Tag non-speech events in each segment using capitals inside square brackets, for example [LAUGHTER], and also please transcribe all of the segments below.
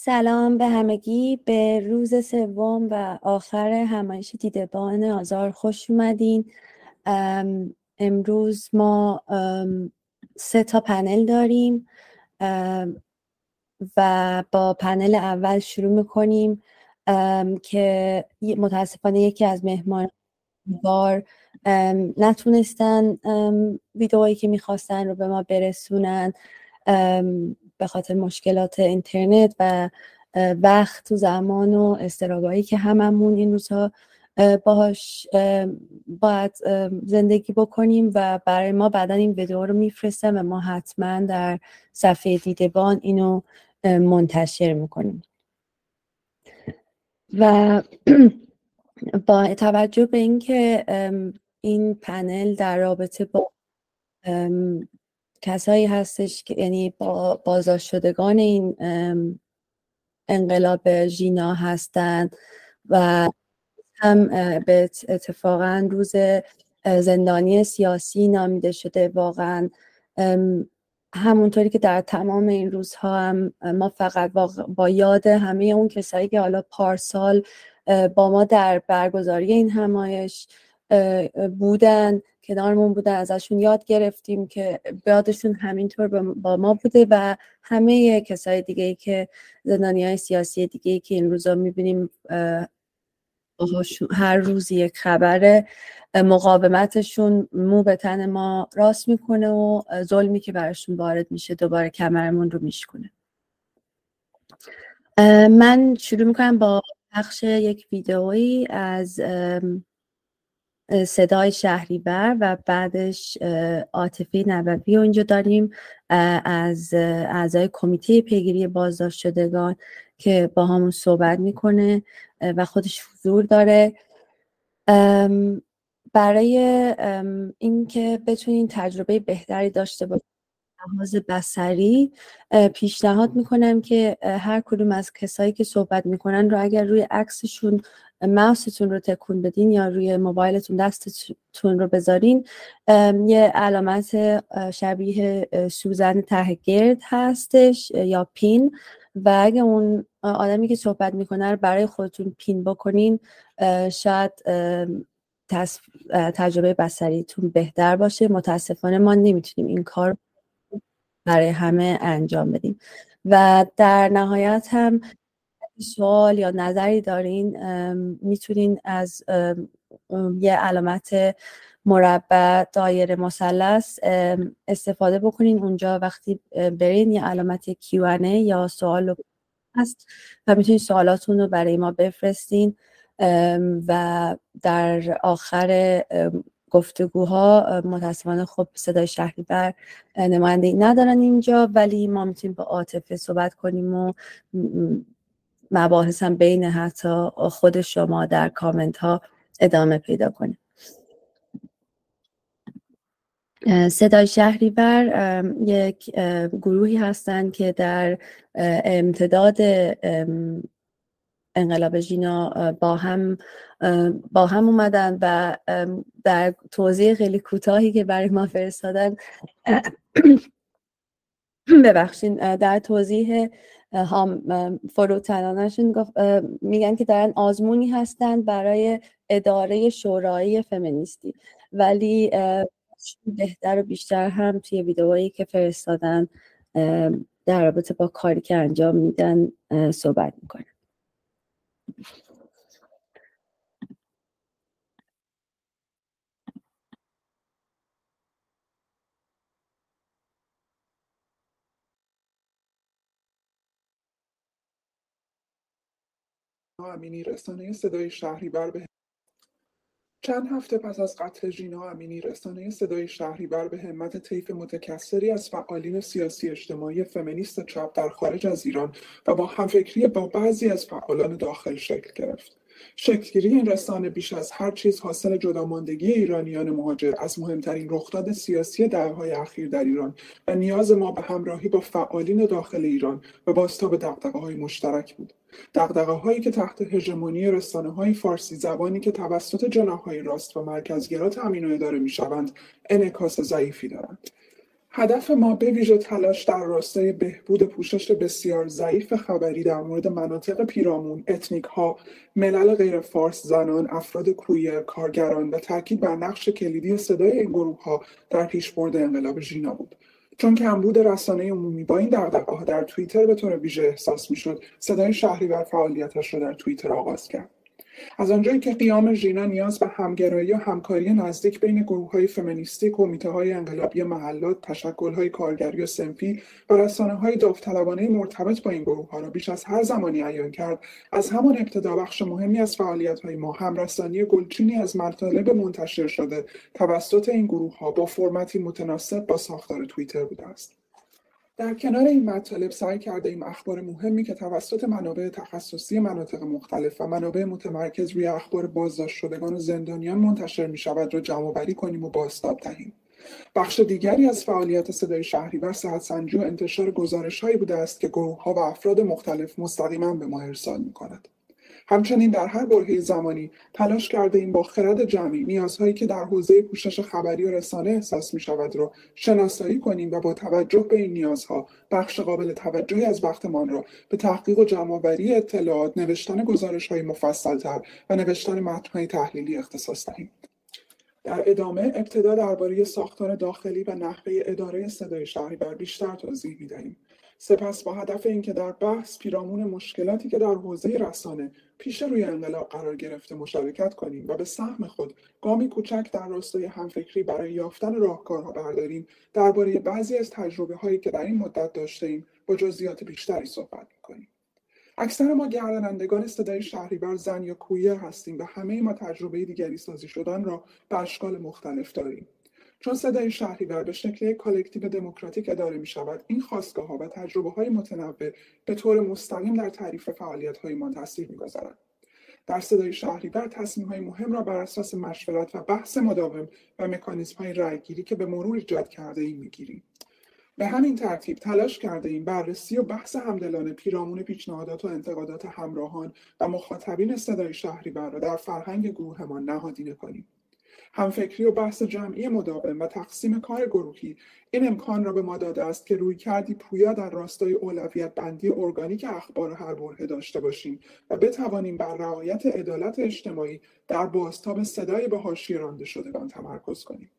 سلام به همگی. به روز سوم و آخر همایش دیدبان آزار خوش اومدین. امروز ما سه تا پنل داریم. و با پنل اول شروع می‌کنیم. که متاسفانه یکی از مهمان بار نتونستن ویدئویی که می‌خواستن رو به ما برسونن. به خاطر مشکلات اینترنت و وقت تو زمان و استرابایی که هممون این روزها باهاش باید زندگی بکنیم و برای ما بعدا این ویدیو رو میفرستم و ما حتما در صفحه دیدبان اینو منتشر می‌کنیم. و [CLEARS THROAT] با توجه به اینکه این پنل در رابطه با کسایی هستش که یعنی با بازداشت شدگان این انقلاب ژینا هستند و هم به اتفاقا روز زندانی سیاسی نامیده شده واقعا. همونطوری که در تمام این روزها هم ما فقط با یاد همه اون کسایی که حالا پارسال با ما در برگزاری این همایش بودن. کنارمون بودن ازشون یاد گرفتیم که یادشون همینطور با ما بوده و همه کسای دیگه ای که زندانی های سیاسی دیگه ای که این روزا می‌بینیم هر روز یک خبر مقاومتشون مو به تن ما راست می‌کنه و ظلمی که براشون وارد میشه دوباره کمرمون رو میشکنه من شروع می‌کنم با پخش یک ویدئویی از صدای شهریور و بعدش عاطفه نبوی اونجا داریم از اعضای کمیته پیگیری بازداشت شدگان که با همون صحبت می‌کنه و خودش حضور داره. برای اینکه بتونین تجربه بهتری داشته باشید لحاظ بسری پیشنهاد می‌کنم که هر کدوم از کسایی که صحبت می‌کنن رو اگر روی عکسشون ماوستون رو تکون بدین یا روی موبایلتون دستتون رو بذارین یه علامت شبیه سوزن ته گرد هستش یا پین و اگه اون آدمی که صحبت می‌کنه رو برای خودتون پین بکنین شاید تجربه بسریتون بهتر باشه. متاسفانه ما نمی‌تونیم این کار برای همه انجام بدیم. و در نهایت هم سوال یا نظری دارین می‌تونین از یه علامت مربع دایره مثلث استفاده بکنین. اونجا وقتی برین یه علامت Q&A یا سوال هست و می‌تونین سوالاتون رو برای ما بفرستین. و در آخر گفتگوها متاسفانه خب صدای شهری بر نماینده ندارن اینجا ولی ما می‌تونیم با عاطفه صحبت کنیم و مباحث هم بین حتی خود شما در کامنت ها ادامه پیدا کنیم. صدای شهری بر یک گروهی هستند که در امتداد انقلاب ژینا با هم با هم اومدن و در توضیح خیلی کوتاهی که برای ما فرستادن [CLEARS THROAT] ببخشین در توضیح هم فروتنانشون میگن که دارن آزمونی هستند برای اداره شورایی فمینیستی. ولی بهتر و بیشتر هم توی ویدئوهایی که فرستادن در رابطه با کاری که انجام میدن صحبت می‌کنن. امینی رسانه صدای شهریور به چند هفته پس از قتل ژینا امینی رسانه صدای شهریور به همت طیف متکثری از فعالین سیاسی اجتماعی فمینیست چپ در خارج از ایران و با همفکری با بعضی از فعالان داخل شکل گرفت. شکلگیری این رسانه بیش از هر چیز حاصل جداماندگی ایرانیان مهاجر از مهمترین رخداد سیاسی دهههای اخیر در ایران و نیاز ما به همراهی با فعالین داخل ایران و بازتاب دقدقه های مشترک بود. دقدقه هایی که تحت هژمونی رسانه های فارسی زبانی که توسط های راست و مرکزگرا تامین و اداره می شوند انعکاس ضعیفی دارند هدف ما به ویژه تلاش در راستای بهبود پوشش بسیار ضعیف خبری در مورد مناطق پیرامون، اتنیک ها، ملل غیر فارس زنان، افراد queer، کارگران و تاکید بر نقش کلیدی صدای این گروه ها در پیشبرد انقلاب ژینا بود. چون کمبود رسانه عمومی با این دغدغه‌ها در توییتر به طور ویژه احساس می‌شد صدای شهریور فعالیتش را در توییتر آغاز کرد. از آنجایی که قیام ژینا نیاز به همگرایی و همکاری نزدیک بین گروه های فمینیستی، کمیته های انقلابی محلات، تشکل های کارگری و صنفی و رسانه های داوطلبانه مرتبط با این گروه ها را بیش از هر زمانی عیان کرد. از همان ابتدا بخش مهمی از فعالیت های ما همرسانی گلچینی از مطالب منتشر شده توسط این گروه ها با فرمتی متناسب با ساختار توییتر بوده است. در کنار این مطالب سعی کرده ایم اخبار مهمی که توسط منابع تخصصی مناطق مختلف و منابع متمرکز روی اخبار بازداشت شدگان و زندانیان منتشر می شود را جمع بری کنیم و بازتاب دهیم بخش دیگری از فعالیت صدای شهریور صحت سنجی و انتشار گزارش هایی بوده است که گروه ها و افراد مختلف مستقیما به ما ارسال می کند. همچنین در هر برهه زمانی تلاش کرده این با خرد جمعی نیازهایی که در حوزه پوشش خبری و رسانه احساس می شود را شناسایی کنیم و با توجه به این نیازها بخش قابل توجهی از وقتمان را به تحقیق و جمعآوری اطلاعات نوشتن گزارش های مفصلتر و نوشتن متنهای تحلیلی اختصاص دهیم. در ادامه ابتدا درباره ساختار داخلی و نحوه اداره صدای شهری بر بیشتر توضیح می‌دهیم. سپس با هدف اینکه در بحث پیرامون مشکلاتی که در حوزه رسانه پیش روی انقلاب قرار گرفته مشارکت کنیم و به سهم خود گامی کوچک در راستای همفکری برای یافتن راهکارها برداریم. درباره بعضی از تجربه هایی که در این مدت داشته ایم با جزئیات بیشتری صحبت می‌کنیم. اکثر ما گردانندگان صدای شهریور زن یا کویر هستیم و همه ما تجربه دیگری سازی شدن را به اشکال مختلف داریم. چون صدای شهریور به شکل collective دموکراتیک اداره می شود این خاستگاه ها و تجربه های متنوع به طور مستقیم در تعریف فعالیت های ما تاثیر می‌گذارند. در صدای شهریور تصمیم های مهم را بر اساس مشورت و بحث مداوم و مکانیزم های رأیگیری که به مرور ایجاد کرده ایم می‌گیریم. به همین ترتیب تلاش کرده ایم بررسی و بحث همدلانه پیرامون پیشنهادات و انتقادات همراهان و مخاطبین صدای شهریور را در فرهنگ گروهمان نهادینه کنیم. همفکری و بحث جمعی مداوم و تقسیم کار گروهی. این امکان را به ما داده است که روی کردی پویا در راستای اولویت بندی ارگانیک اخبار هر برهه داشته باشیم و بتوانیم بر رعایت عدالت اجتماعی در بازتاب صدای به حاشیه رانده شدگان تمرکز کنیم.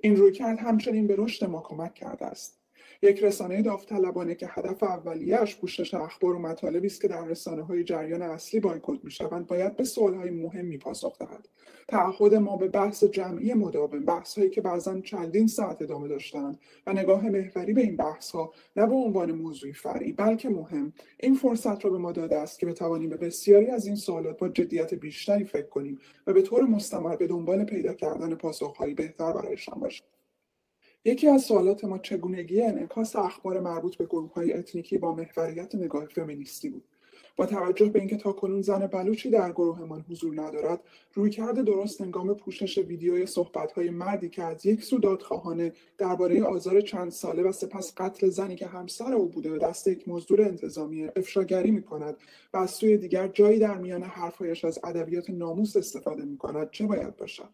این رویکرد همچنین به رشد ما کمک کرده است. یک رسانه داوطلبانه که هدف اولیهاش پوشش اخبار و مطالبی است که در رسانه های جریان اصلی بایکوت می‌شوند باید به سوال های مهمی پاسخ دهد. تعهد ما به بحث جمعی مداوم بحث هایی که بعضا چندین ساعت ادامه داشتند و نگاه محوری به این بحث ها نه به عنوان موضوعی فرعی بلکه مهم. این فرصت را به ما داده است که بتوانیم به بسیاری از این سوالات با جدیت بیشتری فکر کنیم و به طور مستمر به دنبال پیدا کردن پاسخهایی بهتر برایشان باشیم. یکی از سوالات ما چگونگی انعکاس اخبار مربوط به گروه های اتنیکی با محوریت نگاه فمینیستی بود. با توجه به اینکه تاکنون زن بلوچی در گروهمان حضور ندارد رویکرد درست انگام پوشش ویدیوی صحبتهای مردی که از یک سو دادخواهانه درباره آزار چند ساله و سپس قتل زنی که همسر او بوده و دست یک مزدور انتظامی افشاگری می کند و از سوی دیگر جایی در میان حرفهایش از ادبیات ناموس استفاده می کند چه باید باشد؟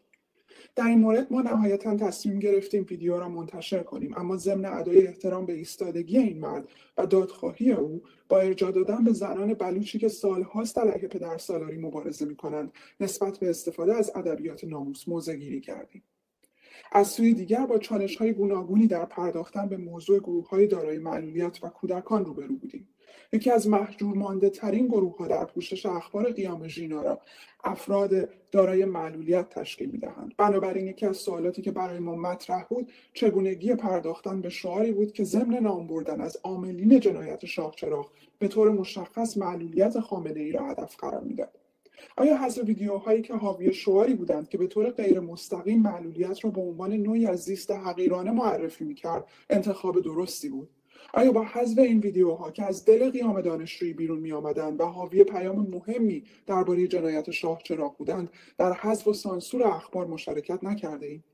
در این مورد ما نهایتا تصمیم گرفتیم ویدیو را منتشر کنیم اما ضمن ادای احترام به ایستادگی این مرد و دادخواهی او با ارجاع دادن به زنان بلوچی که سالهاست علیه پدر سالاری مبارزه می کنند نسبت به استفاده از ادبیات ناموس موضع گیری کردیم. از سوی دیگر با چالش های گوناگونی در پرداختن به موضوع گروه های دارای معلولیت و کودکان روبرو بودیم. یکی از محجور مانده ترین گروه ها در پوشش اخبار قیام ژینا را افراد دارای معلولیت تشکیل می دهند. بنابراین یکی از سوالاتی که برای ما مطرح بود چگونگی پرداختن به شعاری بود که ضمن نام بردن از عاملین جنایت شاهچراغ به طور مشخص معلولیت خامنه ای را هدف قرار می‌داد. آیا حذف ویدیوهایی که حاوی شعاری بودند که به طور غیر مستقیم معلولیت را به عنوان نوعی از زیست حقیرانه معرفی می‌کرد انتخاب درستی بود آیا با حذف این ویدیوها که از دل قیام دانشجویی بیرون می آمدند و حاوی پیام مهمی درباره جنایت شاه چراغ بودند در حذف و سانسور اخبار مشارکت نکرده ایم؟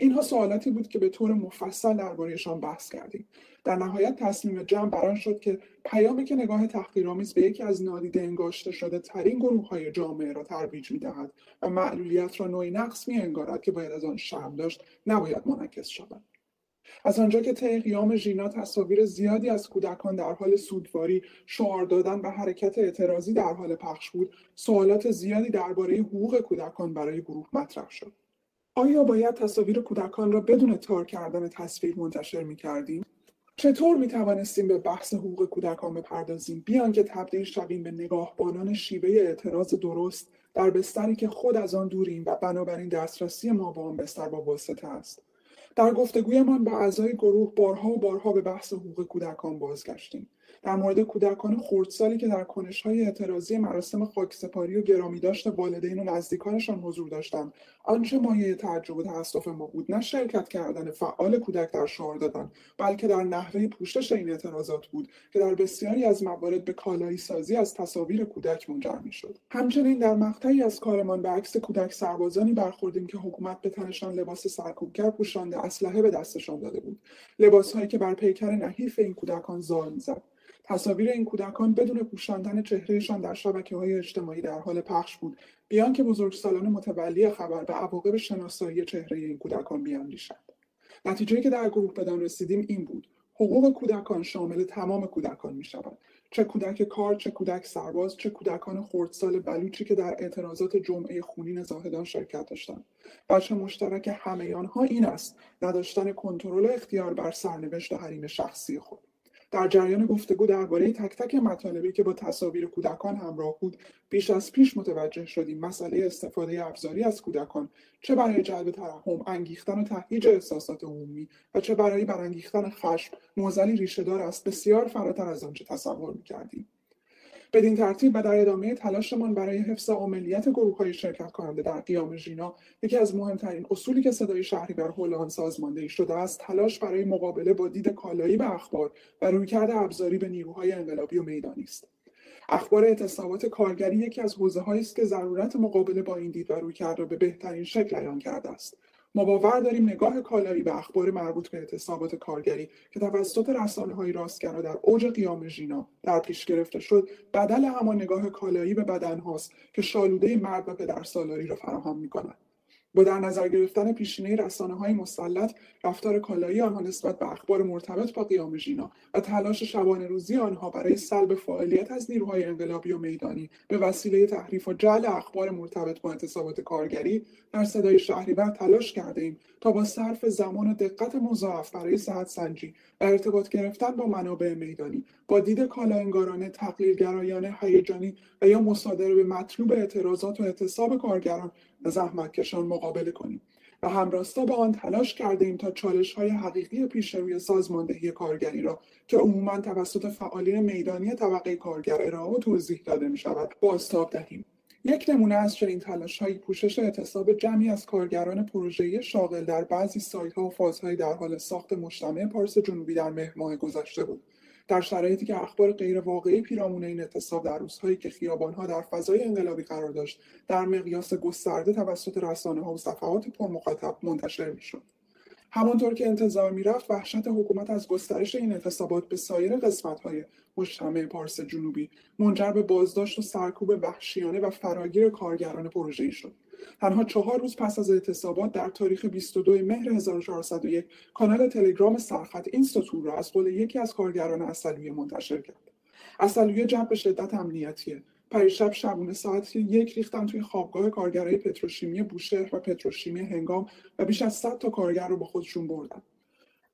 اینها سوالاتی بود که به طور مفصل دربارهشان بحث کردیم در نهایت تصمیم جمع بران شد که پیامی که نگاه تحقیرآمیز به یکی از نادیده انگاشته شده ترین گروه های جامعه را ترویج می دهد و معلولیت را نوعی نقص می انگارد که باید از آن شرم داشت نباید منعکس شود از آنجا که طی قیام ژینا تصاویر زیادی از کودکان در حال سوگواری شعار دادن و حرکت اعتراضی در حال پخش بود سوالات زیادی درباره حقوق کودکان برای گروه مطرح شد. آیا باید تصاویر کودکان را بدون تار کردن تصویر منتشر می کردیم؟ چطور می توانستیم به بحث حقوق کودکان بپردازیم؟ بیان که تبدیل شویم به نگاهبانان شیوه اعتراض درست در بستری که خود از آن دوریم و بنابراین دسترسی ما به آن بستر با واسطه است. در گفتگویمان با اعضای گروه بارها و بارها به بحث حقوق کودکان بازگشتیم. در مورد کودکان خردسالی که در های اعتراضی مراسم خاکسپاری و گرامی داشت والدین و نزدیکانشان حضور داشتند. آنچه مایه تعجب و تاسف ما بود نه شرکت کردن فعال کودک در شعار دادن بلکه در نحوه پوشش این اعتراضات بود که در بسیاری از موارد به کالایی سازی از تصاویر کودک منجر می‌شد. همچنین در مقطعی از کارمان به عکس کودک سربازانی برخوردیم که حکومت به تنشان لباس سرکوبگر پوشانده اسلحه به دستشان داده بود. لباسهایی که بر پیکر نحیف این کودکان زال می‌زد. تصاویر این کودکان بدون پوشاندن چهرهشان در شبکه های اجتماعی در حال پخش بود. بیان که بزرگسالان متولی خبر به عواقب شناسایی چهره این کودکان بیاندیشند. نتیجه که در گروه بدان رسیدیم این بود. حقوق کودکان شامل تمام کودکان می شود چه کودک کار چه کودک سرباز چه کودکان خردسال بلوچی که در اعتراضات جمعه خونین زاهدان شرکت داشتند. بچه مشترک همه آنها این است نداشتن کنترل اختیار بر سرنوشت و حریم شخصی خود. در جریان گفتگو درباره تک تک مطالبی که با تصاویر کودکان همراه بود بیش از پیش متوجه شدیم مسئله استفاده ابزاری از کودکان چه برای جلب ترحم انگیختن و تهییج احساسات عمومی و چه برای برانگیختن خشم موزلی ریشهدار است بسیار فراتر از آنچه تصور می‌کردیم. بدین ترتیب و در ادامه تلاشمان برای حفظ عملیت گروه های شرکت کننده در قیام ژینا یکی از مهمترین اصولی که صدای شهری بر حول آن سازماندهی شده است تلاش برای مقابله با دید کالایی به اخبار و رویکرد ابزاری به نیروهای انقلابی و میدانی است. اخبار اعتصابات کارگری یکی از حوزه است که ضرورت مقابله با این دید و رویکرد را به بهترین شکل بیان کرده است. ما باور داریم نگاه کالایی به اخبار مربوط به اعتصابات کارگری که توسط رسانه های راستگرا در اوج قیام ژینا در پیش گرفته شد بدل همان نگاه کالایی به بدن هاست که شالوده مرد و پدر سالاری را فراهم می کند. با در نظر گرفتن پیشینه رسانه های مسلط رفتار کالایی آنها نسبت به اخبار مرتبط با قیام ژینا و تلاش شبانه روزی آنها برای سلب فعالیت از نیروهای انقلابی و میدانی به وسیله تحریف و جعل اخبار مرتبط با انتصابات کارگری در صدای شهریور تلاش کرده ایم تا با صرف زمان و دقت مضاعف برای صحت سنجی و ارتباط گرفتن با منابع میدانی با دید کالاانگارانه تقلیلگرایانه هیجانی و یا مصادره به مطلوب اعتراضات و اعتصاب کارگران زحمتکشان مقابله کنیم. و همراستا با آن تلاش کرده ایم تا چالش های حقیقی پیش روی سازماندهی کارگری را که عموما توسط فعالین میدانی طبقه کارگر ارائه و توضیح داده می شود بازتاب دهیم. یک نمونه از چنین تلاش های پوشش اعتصاب جمعی از کارگران پروژه‌ای شاغل در بعضی سایت ها و فازهای در حال ساخت مجتمع پارس جنوبی در مهر ماه گذشته بود. در شرایطی که اخبار غیر واقعی پیرامون این اعتصاب در روزهایی که خیابانها در فضای انقلابی قرار داشت در مقیاس گسترده توسط رسانه ها و صفحات پرمخاطب منتشر می‌شد. همانطور که انتظار می‌رفت وحشت حکومت از گسترش این اعتصابات به سایر قسمت های مجتمع پارس جنوبی منجر به بازداشت و سرکوب وحشیانه و فراگیر کارگران پروژه‌ای شد. تنها چهار روز پس از اعتصابات در تاریخ 22 مهر 1401 کانال تلگرام سرخط این سطور را از قول یکی از کارگران اصلیه منتشر کرد. اصلیه جنب به شدت امنیتیه. پریشب شبونه ساعت یک ریختن توی خوابگاه کارگرای پتروشیمی بوشهر و پتروشیمی هنگام و بیش از 100 تا کارگر رو با خودشون بردن.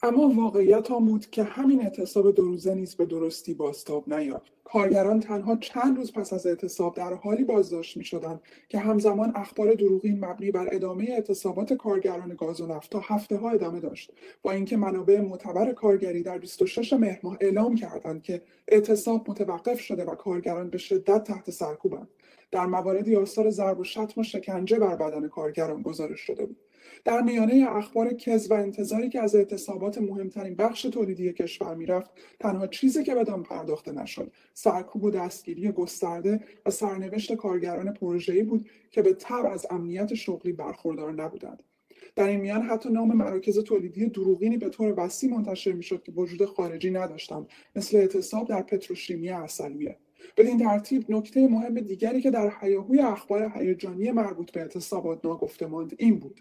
اما واقعیت آن بود که همین اعتصاب دو روزه نیز به درستی باستاب نیافت. کارگران تنها چند روز پس از اعتصاب در حالی بازداشت می شدند که همزمان اخبار دروغین مبنی بر ادامه اعتصابات کارگران گاز و نفت تا هفته ها ادامه داشت. با اینکه منابع معتبر کارگری در 26 مهر ماه اعلام کردند که اعتصاب متوقف شده و کارگران به شدت تحت سرکوبند. در مواردی آثار ضرب و شتم و شکنجه بر بدن کارگران گزارش شده بود. در میانه اخبار کز و انتظاری که از اعتصابات مهمترین بخش تولیدی کشور می‌رفت تنها چیزی که بدان پرداخته نشد سرکوب و دستگیری گسترده و سرنوشت کارگران پروژه‌ای بود که به تبع از امنیت شغلی برخوردار نبودند. در این میان حتی نام مراکز تولیدی دروغینی به طور وسیع منتشر می‌شد که وجود خارجی نداشتند مثل اعتصاب در پتروشیمی اصلیه بدین ترتیب نکته مهم دیگری که در حیاهوی اخبار هیجانی مربوط به اعتصابات ناگفته ماند این بود.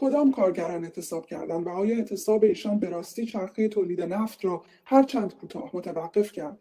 کدام کارگران اعتصاب کردند و آیا اعتصاب ایشان به راستی چرخه تولید نفت را هر چند کوتاه متوقف کرد؟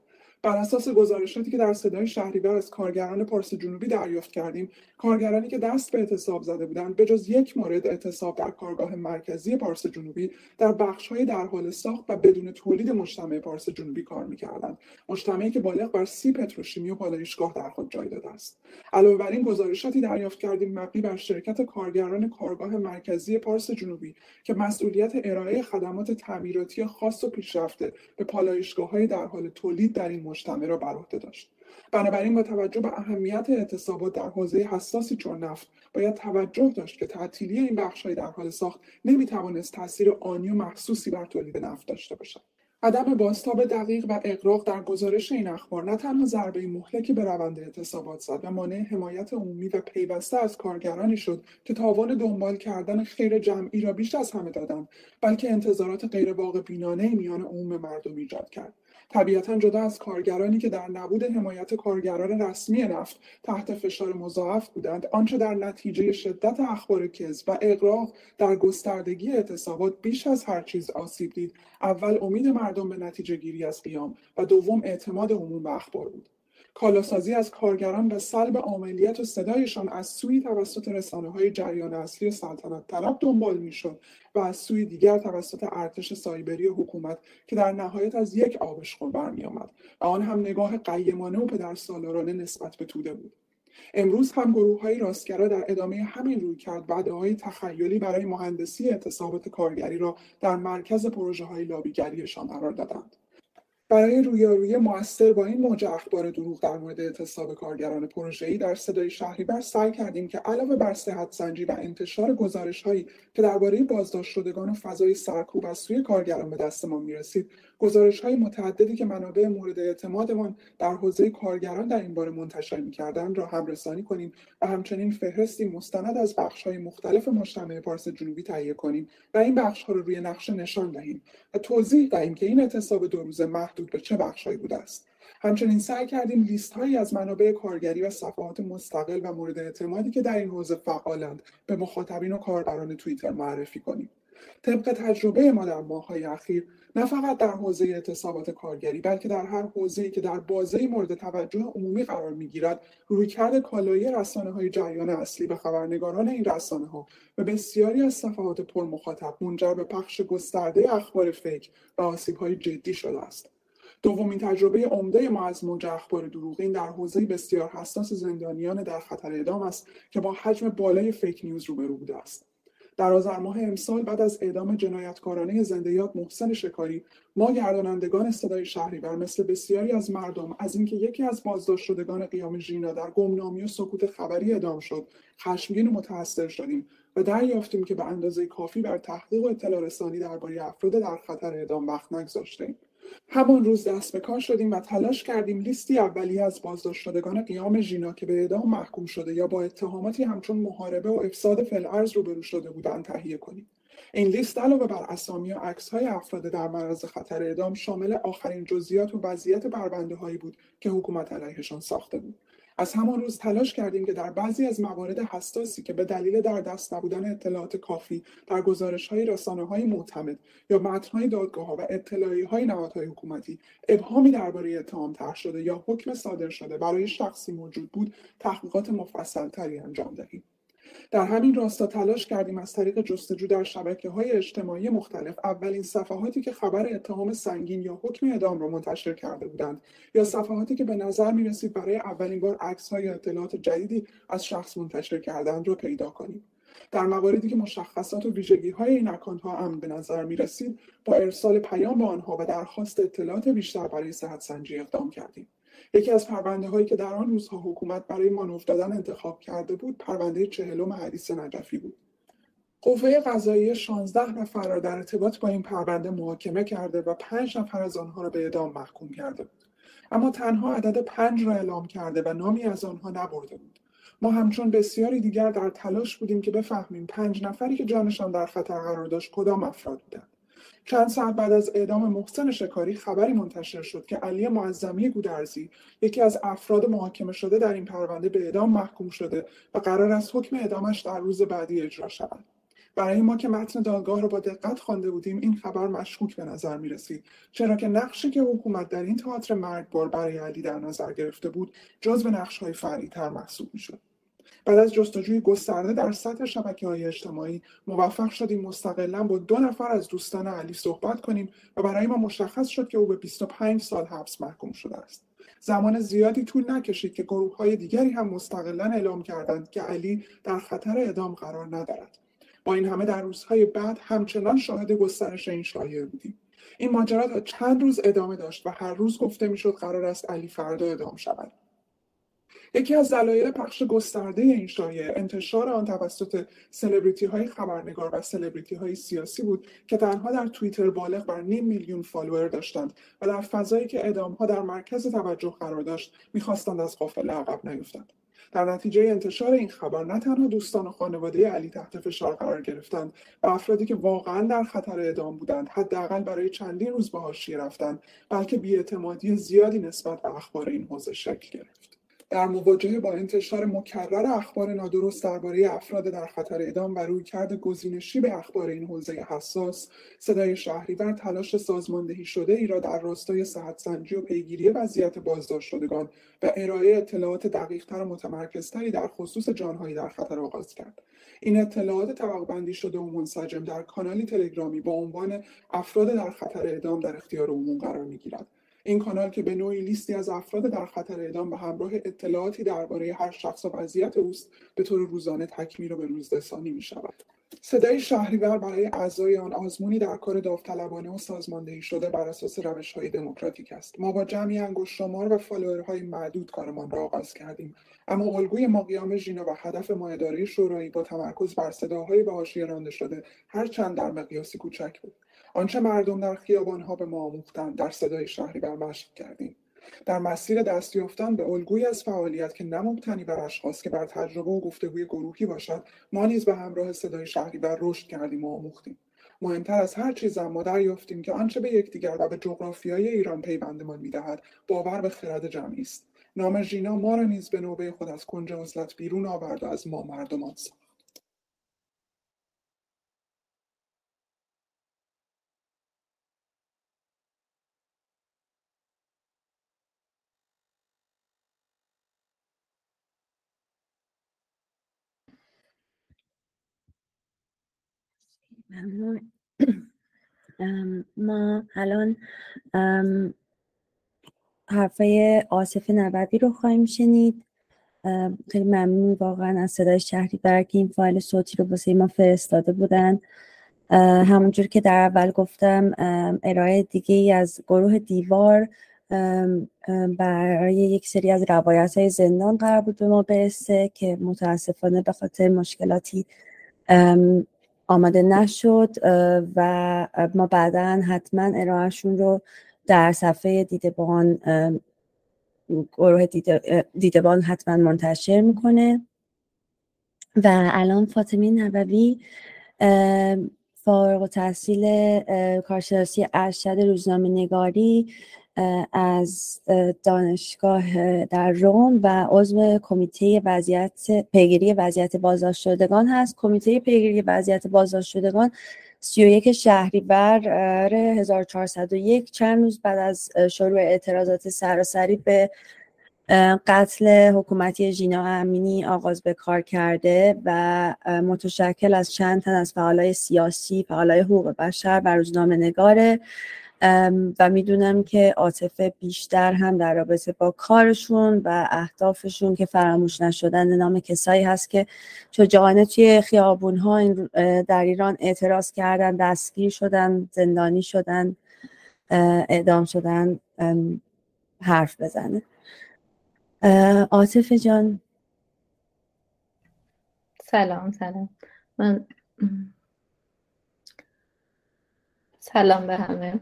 بر اساس گزارشاتی که در صدای شهریور از کارگران پارس جنوبی دریافت کردیم کارگرانی که دست به اعتصاب زده بودند به جز یک مورد اعتصاب در کارگاه مرکزی پارس جنوبی در بخشهای در حال ساخت و بدون تولید مجتمع پارس جنوبی کار می‌کردند. مجتمعی که بالغ بر سی پتروشیمی و پالایشگاه در خود جای داده است. علاوه بر این گزارشاتی دریافت کردیم مبنی بر شرکت کارگران کارگاه مرکزی پارس جنوبی که مسئولیت ارائه خدمات تعمیراتی خاص و پیشرفته به پالایشگاه در حال تولید در این مجتمع را بر عهده داشت. بنابراین با توجه به اهمیت اعتصابات در حوزه حساسی چون نفت باید توجه داشت که تعطیلی این بخشهای در حال ساخت نمی‌توانست تاثیر آنی و محسوسی بر تولید نفت داشته باشد. عدم بازتاب دقیق و اقراق در گزارش این اخبار نه تنها ضربه مهلکی به روند اعتصابات زد و مانع حمایت عمومی و پیوسته از کارگرانی شد که تاوان دنبال کردن خیر جمعی را بیش از همه دادند بلکه انتظارات غیرواقع بینانه میان عموم مردم ایجاد کرد. طبیعتا جدا از کارگرانی که در نبود حمایت کارگران رسمی نفت تحت فشار مضاعف بودند آنچه در نتیجه شدت اخبار کذب و اقراق در گستردگی اعتصابات بیش از هر چیز آسیب دید. اول امید مردم به نتیجه گیری از قیام و دوم اعتماد عموم به اخبار بود. کالاسازی از کارگران و سلب عملیات و صدایشان از سوی توسط رسانه های جریان اصلی سلطنت طلب دنبال می‌شد و از سوی دیگر توسط ارتش سایبری و حکومت که در نهایت از یک آبشخور برمی آمد و آن هم نگاه قیمانه و پدر سالارانه نسبت به توده بود. امروز هم گروه های راستگرا در ادامه همین روی کرد بعد های تخیلی برای مهندسی اعتصابات کارگری را در مرکز پروژه های لابیگریشان قرار دادند. برای رویارویی موثر با این موج اخبار دروغ در مورد اعتصاب کارگران پروژه‌ای در صدای شهریور سعی کردیم که علاوه بر صحت سنجی و انتشار گزارش هایی که درباره بازداشت شدگان و فضای سرکوب از سوی کارگران به دستمان می‌رسید گزارش های متعددی که منابع مورد اعتمادمان در حوزه کارگران در این باره منتشر می‌کردند را هم رسانی کنیم و همچنین فهرستی مستند از بخش های مختلف مجتمع پارس جنوبی تهیه کنیم و این بخش ها را روی نقشه نشان دهیم و توضیح دهیم که این اعتصاب دو روزه محدود به چه بخشهایی بوده است. همچنین سعی کردیم لیست هایی از منابع کارگری و صفحات مستقل و مورد اعتمادی که در این حوزه فعالند به مخاطبین و کاربران توییتر معرفی کنیم. طبق تجربه ما در ماههای اخیر نه فقط در حوزه اعتصابات کارگری بلکه در هر حوزه‌ای که در بازه مورد توجه عمومی قرار می‌گیرد رویکرد کالایی رسانه های جریان اصلی به خبرنگاران این رسانه ها و بسیاری از صفحات پر مخاطب منجر به پخش گسترده اخبار فیک و آسیب های جدی شده است. دومین تجربه عمده ما از موج اخبار دروغین در حوزه بسیار حساس زندانیان در خطر اعدام است که با حجم بالای فیک نیوز روبرو بوده است. در آذر ماه امسال بعد از اعدام جنایتکارانه زنده محسن شکاری ما گردانندگان صدای شهریور مثل بسیاری از مردم از اینکه یکی از بازداشت شدگان قیام ژینا در گمنامی و سکوت خبری اعدام شد خشمگین و متاثر شدیم و دریافتیم که به اندازه کافی بر تحقیق و اطلاع رسانی درباره افراد در خطر اعدام وقت نگذاشتیم همان روز دست به کار شدیم و تلاش کردیم لیستی اولیه از بازداشت شدگان قیام ژینا که به اعدام محکوم شده یا با اتهاماتی همچون محاربه و افساد فلعرز روبرو شده بودند تهیه کنیم. این لیست علاوه بر اسامی و عکس های افراد در معرض خطر اعدام شامل آخرین جزئیات و وضعیت بربنده هایی بود که حکومت علیهشان ساخته بود. از همان روز تلاش کردیم که در بعضی از موارد حساسی که به دلیل در دست نبودن اطلاعات کافی در گزارش های رسانه های معتمد یا متن های دادگاه و اطلاعی های نهادهای حکومتی ابهامی درباره اتهام طرح شده یا حکم صادر شده برای شخصی موجود بود تحقیقات مفصل تری انجام دهیم. در همین راستا تلاش کردیم از طریق جستجو در شبکه های اجتماعی مختلف اولین صفحاتی که خبر اتهام سنگین یا حکم اعدام را منتشر کرده بودند یا صفحاتی که به نظر می رسید برای اولین بار عکس های اطلاعات جدیدی از شخص منتشر کردند را پیدا کنیم. در مواردی که مشخصات و ویژگی های این اکانت ها امن به نظر می رسید با ارسال پیام به آنها و درخواست اطلاعات بیشتر برای صحت سنجی اقدام کردیم. یکی از پرونده هایی که در آن روزها حکومت برای مانور دادن انتخاب کرده بود پرونده چهلم حدیث نجفی بود. قوه قضایی 16 نفر را در ارتباط با این پرونده محاکمه کرده و پنج نفر از آنها را به اعدام محکوم کرده بود. اما تنها عدد پنج را اعلام کرده و نامی از آنها نبرده بود. ما همچون بسیاری دیگر در تلاش بودیم که بفهمیم پنج نفری که جانشان در خطر قرار داشت کدام افراد بودند. چند ساعت بعد از اعدام محسن شکاری خبری منتشر شد که علی معظمی گودرزی یکی از افراد محاکمه شده در این پرونده به اعدام محکوم شده و قرار است حکم اعدامش در روز بعدی اجرا شود برای ما که متن دادگاه رو با دقت خوانده بودیم این خبر مشکوک به نظر می رسید چرا که نقشی که حکومت در این تئاتر مرگبار برای علی در نظر گرفته بود جزو نقش های فرعی تر محسوب می شد. بعد از جستجوی گسترده در سطح شبکه های اجتماعی موفق شدیم مستقلا با دو نفر از دوستان علی صحبت کنیم و برای ما مشخص شد که او به 25 سال حبس محکوم شده است. زمان زیادی طول نکشید که گروه های دیگری هم مستقلا اعلام کردند که علی در خطر اعدام قرار ندارد. با این همه در روزهای بعد همچنان شاهد گسترش این شایعه بودیم. این ماجرا تا چند روز ادامه داشت و هر روز گفته می‌شد قرار است علی فردا اعدام شود. یکی از دلایل پخش گسترده این شایعه انتشار آن توسط سلبریتی های خبرنگار و سلبریتی های سیاسی بود که تنها در توییتر بالغ بر نیم میلیون فالوور داشتند و در فضایی که اعدام ها در مرکز توجه قرار داشت می‌خواستند از قافله عقب نیفتند. در نتیجه انتشار این خبر نه تنها دوستان و خانواده علی تحت فشار قرار گرفتند و افرادی که واقعا در خطر اعدام بودند حداقل برای چندین روز به حاشیه رفتند بلکه بیاعتمادی زیادی نسبت به اخبار این حوزه شکل گرفت. در مواجهه با انتشار مکرر اخبار نادرست درباره افراد در خطر اعدام و رویکرد گزینشی به اخبار این حوزه حساس صدای شهریور تلاش سازماندهی شده ای را در راستای صحت سنجی و پیگیری وضعیت بازداشت شدگان و ارائه اطلاعات دقیقتر و متمرکزتری در خصوص جانهایی در خطر آغاز کرد. این اطلاعات طبقه شده و منسجم در کانالی تلگرامی با عنوان افراد در خطر اعدام در اختیار عموم قرار می‌گیرد. این کانال که به نوعی لیستی از افراد در خطر اعدام به همراه اطلاعاتی درباره هر شخص و وضعیت اوست به طور روزانه تکمیل و به روز رسانی می شود. صدای شهریور برای اعضای آن آزمونی در کار داوطلبانه و سازماندهی شده بر اساس روش های دموکراتیک است. ما با جمعی انگشت شمار و فالوورهای معدود کارمان را آغاز کردیم. اما الگوی ما قیام ژینا و هدف ما اداره شورایی با تمرکز بر صداهای به حاشیه رانده شده هرچند در مقیاسی کوچک بود. آنچه مردم در ها به ما آموختند در صدای شهری بر مشق کردیم. در مسیر دست یافتن به الگویی از فعالیت که نه مبتنی بر اشخاص که بر تجربه و گفتگوی گروهی باشد ما نیز به همراه صدای شهری بر رشد کردیم و آموختیم. مهمتر از هر چیز ما دریافتیم که آنچه به یکدیگر و به جغرافیای ایران پیوندمان می‌دهد باور به خرد جمعی است. نام ژینا ما را نیز به نوبه خود از کنج عزلت بیرون آورد و از ما مردمان ساخت. [CLEARS THROAT] ما الان حرفای آصف نبوی رو خواهیم شنید. خیلی ممنون واقعا از صدای شهری برای که این فایل صوتی رو واسه ما فرستاده بودن. همونجور که در اول گفتم ارائه دیگه ای از گروه دیوار برای یک سری از روایت های زندان قرار بود به ما برسه که متاسفانه به خاطر مشکلاتی آماده نشد و ما بعدا حتما ارائهشون رو در صفحه دیدبان گروه دیدبان حتما منتشر می‌کنه. و الان فاطمه نبوی فارغ و تحصیل کارشناسی ارشد روزنامه نگاری از دانشگاه در روم و عضو کمیته وضعیت پیگیری وضعیت بازداشت شدگان هست. کمیته پیگیری وضعیت بازداشت شدگان 31 شهریور 1401 چند روز بعد از شروع اعتراضات سراسری به قتل حکومتی ژینا امینی آغاز به کار کرده و متشکل از چند تن از فعالای سیاسی، فعالای حقوق بشر و روزنامه نگاره و می‌دونم که عاطفه بیشتر هم در رابطه با کارشون و اهدافشون که فراموش نشدن نام کسایی هست که شجاعانه توی خیابون ها در ایران اعتراض کردن دستگیر شدن زندانی شدن اعدام شدن حرف بزنه. عاطفه جان. سلام سلام. من سلام به همه.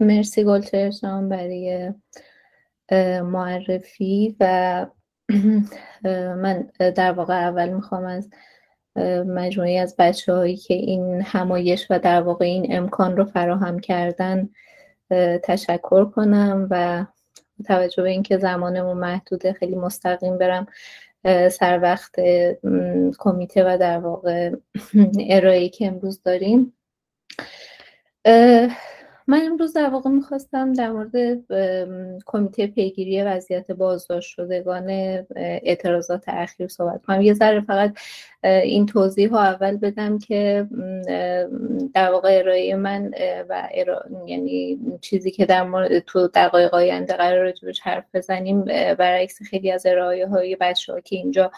مرسی گلچرشان برای معرفی و [CLEARS THROAT] من در واقع اول می‌خوام از مجموعی از بچه هایی که این همایش و در واقع این امکان رو فراهم کردن تشکر کنم و توجه به اینکه زمانمون محدوده خیلی مستقیم برم سر وقت کمیته و در واقع [CLEARS THROAT] ارائه که امروز داریم. من امروز در واقع می‌خواستم در مورد کمیته پیگیری وضعیت بازداشت شدگان اعتراضات اخیر صحبت کنم. یه ذره فقط این توضیح ها اول بدم که در واقع ارائه من و یعنی چیزی که در مورد تو دقایق آینده قرار راجبش حرف بزنیم برعکس خیلی از ارائه های بچه که اینجا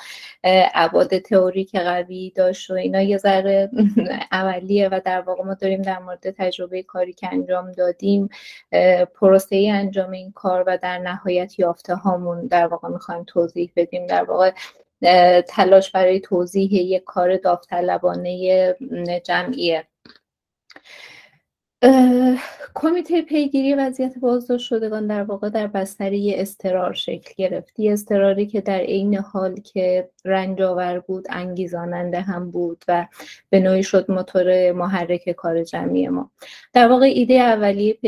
عباد تئوریک قوی داشت و اینا یه ذره [LAUGHS] عملیه و در واقع ما داریم در مورد تجربه کاری که انجام دادیم پروسه ای انجام این کار و در نهایت یافته هامون در واقع می‌خوایم توضیح بدیم. در واقع تلاش برای توضیح یک کار داوطلبانه جمعیه. کمیته پیگیری وضعیت بازداشت شدگان در واقع در بستری استرار شکل گرفت. استراری که در عین حال که رنج آور بود انگیزاننده هم بود و به نوعی شد موتور محرک کار جمعی ما. در واقع ایده اولیه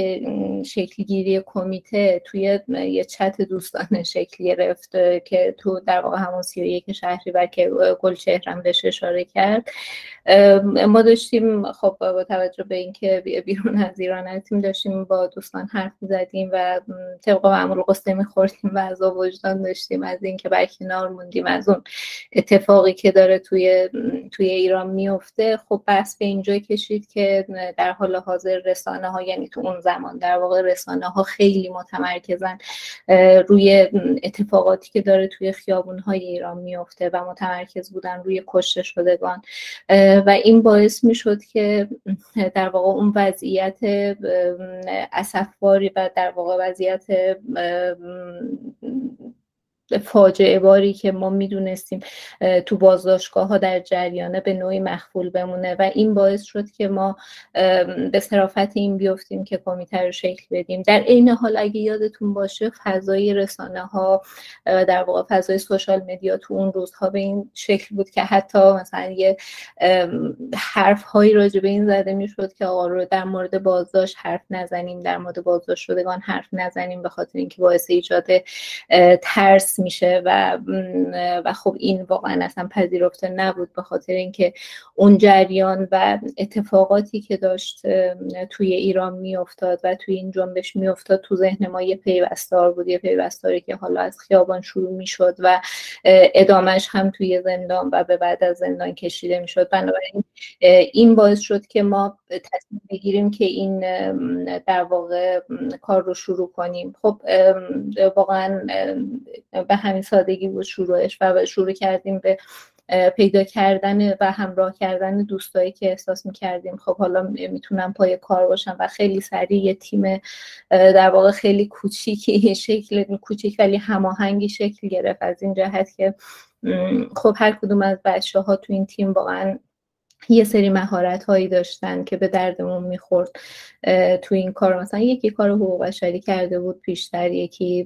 شکلگیری کمیته توی یه چت دوستانه شکل گرفت که تو در واقع همون سی و یک شهری بر که گلچهرم بهش اشاره کرد. ما داشتیم خب با توجه به اینکه بیرون از ایران هستیم داشتیم با دوستان حرف زدیم و طبق معمول قصه میخوردیم و از وجدان داشتیم از اینکه برکنار موندیم از اون اتفاقی که داره توی توی ایران میفته خب بحث به اینجا کشید که در حال حاضر رسانه ها یعنی تو اون زمان در واقع رسانه ها خیلی متمرکزن روی اتفاقاتی که داره توی خیابون های ایران میفته و متمرکز بودن روی کشته شدگان. و این باعث می شد که در واقع اون وضعیت اصفباری و در واقع وضعیت فاجعه باری که ما می‌دونستیم تو بازداشتگاه ها در جریانه به نوعی مخفول بمونه و این باعث شد که ما به صرافت این بیفتیم که کمیته رو شکل بدیم. در عین حال اگه یادتون باشه فضای رسانه ها در واقع فضای سوشال مدیا تو اون روزها به این شکل بود که حتی مثلا یه حرف هایی راجع به این زده می‌شد که آقا رو در مورد بازداشت حرف نزنیم در مورد بازداشت شدگان حرف نزنیم به خاطر اینکه باعث ایجاد ترس میشه و و خب این واقعا اصلا پذیرفته نبود به خاطر اینکه اون جریان و اتفاقاتی که داشت توی ایران میافتاد و توی این جنبش میافتاد تو ذهن ما یه پیوستار بود یه پیوستاری که حالا از خیابان شروع می‌شد و ادامش هم توی زندان و به بعد از زندان کشیده می‌شد. بنابراین این باعث شد که ما تصمیم بگیریم که این در واقع کار رو شروع کنیم. خب واقعا به همین سادگی بود شروعش و شروع کردیم به پیدا کردن و همراه کردن دوستایی که احساس می‌کردیم. خب حالا می‌تونم پای کار باشم و خیلی سریع یه تیم در واقع خیلی کوچیکی شکل کوچیک ولی هماهنگی شکل گرفت. از این جهت که خب هر کدوم از بچه ها تو این تیم واقعا یه سری مهارت هایی داشتن که به دردمون می‌خورد تو این کار. مثلا یکی کار حقوق بشری کرده بود پیشتر یکی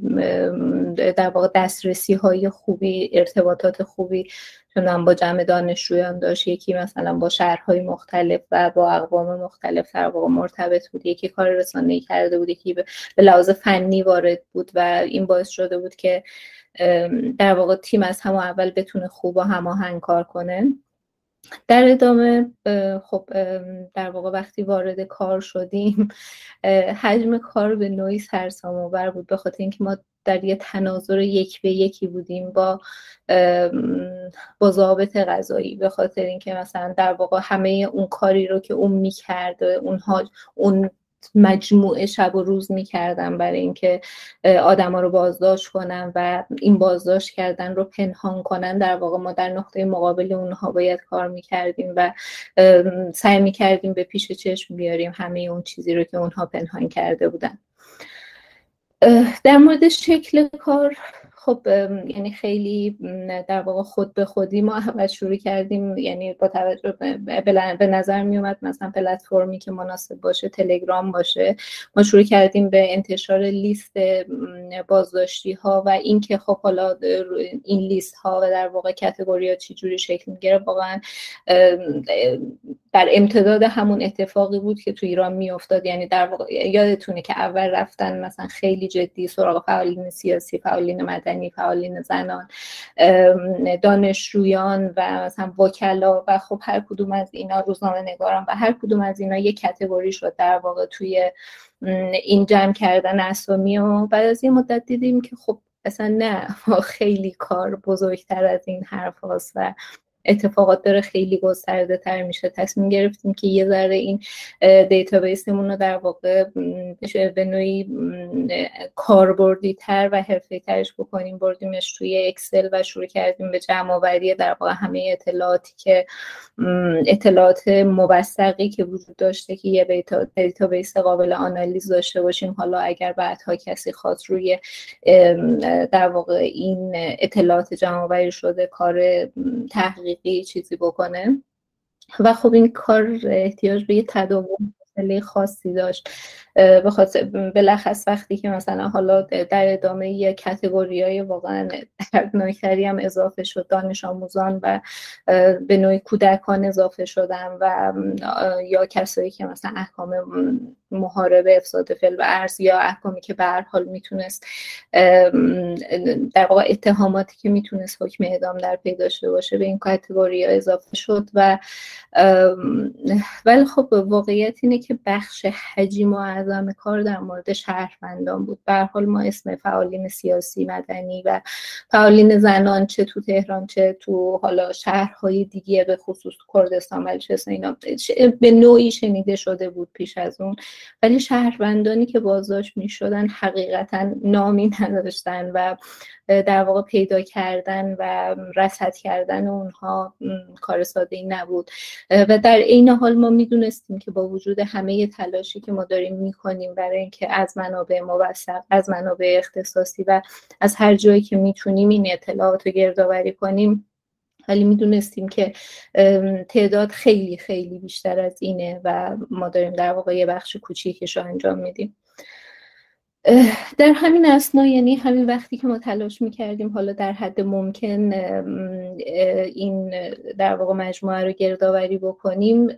در واقع دسترسی های خوبی ارتباطات خوبی چون با جمع دانشجویان داشت. یکی مثلا با شهرهای مختلف و با اقوام مختلف در واقع مرتبط بود. یکی کار رسانه‌ای کرده بود یکی به لحاظ فنی وارد بود و این باعث شده بود که در واقع تیم از همه اول بتونه خوب و هماهنگ کار کنه. در ادامه خب در واقع وقتی وارد کار شدیم حجم کار به نوعی سرسام آور بود به خاطر اینکه ما در یه تناظر یک به یکی بودیم با با ضابط غذایی به خاطر اینکه مثلا در واقع همه اون کاری رو که اون می‌کرد اونها اون مجموعه شب و روز می‌کردم برای اینکه آدما رو بازداشت کنن و این بازداشت کردن رو پنهان کنن در واقع ما در نقطه مقابل اونها باید کار می‌کردیم و سعی می‌کردیم به پیش چشم بیاریم همه اون چیزی رو که اونها پنهان کرده بودن. در مورد شکل کار خب یعنی خیلی در واقع خود به خودی ما اول شروع کردیم یعنی با توجه به نظر می اومد مثلا پلتفرمی که مناسب باشه تلگرام باشه ما شروع کردیم به انتشار لیست بازداشتی ها و اینکه خب حالا این لیست ها و در واقع کتگوری ها چی جوری شکل می‌گیره واقعا در امتداد همون اتفاقی بود که تو ایران میافتاد. یعنی در واقع یادتونه که اول رفتن مثلا خیلی جدی سراغ فعالین سیاسی فعالین مدنی فعالین زنان دانشجویان و مثلا وکلا و خب هر کدوم از اینا روزنامه نگاران و هر کدوم از اینا یک کتگوری شد در واقع توی این جمع کردن اسامی و بعد از یه مدت دیدیم که خب اصلا نه [LAUGHS] خیلی کار بزرگتر از این حرف هاست و اتفاقات داره خیلی گسترده تر میشه. تصمیم گرفتیم که یه ذره این database مون رو در واقع به نوعی کاربردی تر و حرفه‌ای ترش بکنیم. بردیمش توی Excel و شروع کردیم به جمع آوری در واقع همه اطلاعاتی که اطلاعات مبسوطی که وجود داشته که یه database قابل آنالیز داشته باشیم. حالا اگر بعدها کسی خواست روی در واقع این اطلاعات جمع آوری شده کار تحقیق چیزی بکنه. و خب این کار احتیاج به یه تداوم خاصی داشت. بلخص وقتی که مثلا حالا در ادامه یه کتگوری های واقعا دردناکتری هم اضافه شد دانش آموزان و به نوعی کودکان اضافه شدن و یا کسایی که مثلا احکام محاربه افساد فعل و ارز یا احکامی که به حال می‌تونست در واقع اتهاماتی که می‌تونست حکم اعدام در پی داشته باشه به این کاتگوری ها اضافه شد و ولی خب واقعیت اینه که بخش حجیم و اعظم کار در مورد شهروندان بود. به حال ما اسم فعالین سیاسی مدنی و فعالین زنان چه تو تهران چه تو حالا شهرهای دیگه به خصوص کردستان بلوچستان اینا به نوعی شنیده شده بود پیش از اون. ولی شهروندانی که بازداشت می شدن حقیقتا نامی [LAUGHS] نداشتن و در واقع پیدا کردن و رصد کردن اونها کار ساده ای نبود و در عین حال ما می‌دونستیم که با وجود همه تلاشی که ما داریم می‌کنیم برای اینکه از منابع موثق از منابع اختصاصی و از هر جایی که می‌تونیم این اطلاعات رو گردآوری کنیم ولی می‌دونستیم که تعداد خیلی خیلی بیشتر از اینه و ما داریم در واقع یه بخش کوچیکش رو انجام میدیم. در همین اسنا یعنی همین وقتی که ما تلاش می‌کردیم حالا در حد ممکن این در واقع مجموعه رو گردآوری بکنیم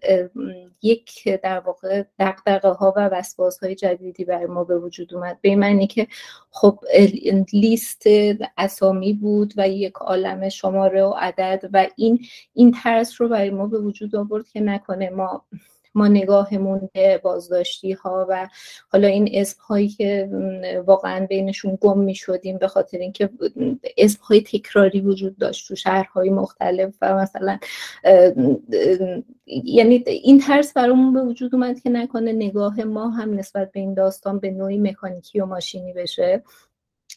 یک در واقع دقدقه ها و وسواس های جدیدی بر ما به وجود اومد. به معنی که خب لیست اسامی بود و یک عالم شماره و عدد و این این ترس رو برای ما به وجود آورد که نکنه ما ما نگاهمون به بازداشتی ها و حالا این اسم هایی که واقعا بینشون گم می شدیم به خاطر اینکه اسم های تکراری وجود داشت تو شهرهای مختلف و مثلا یعنی این ترس برامون به وجود اومد که نکنه نگاه ما هم نسبت به این داستان به نوعی مکانیکی و ماشینی بشه.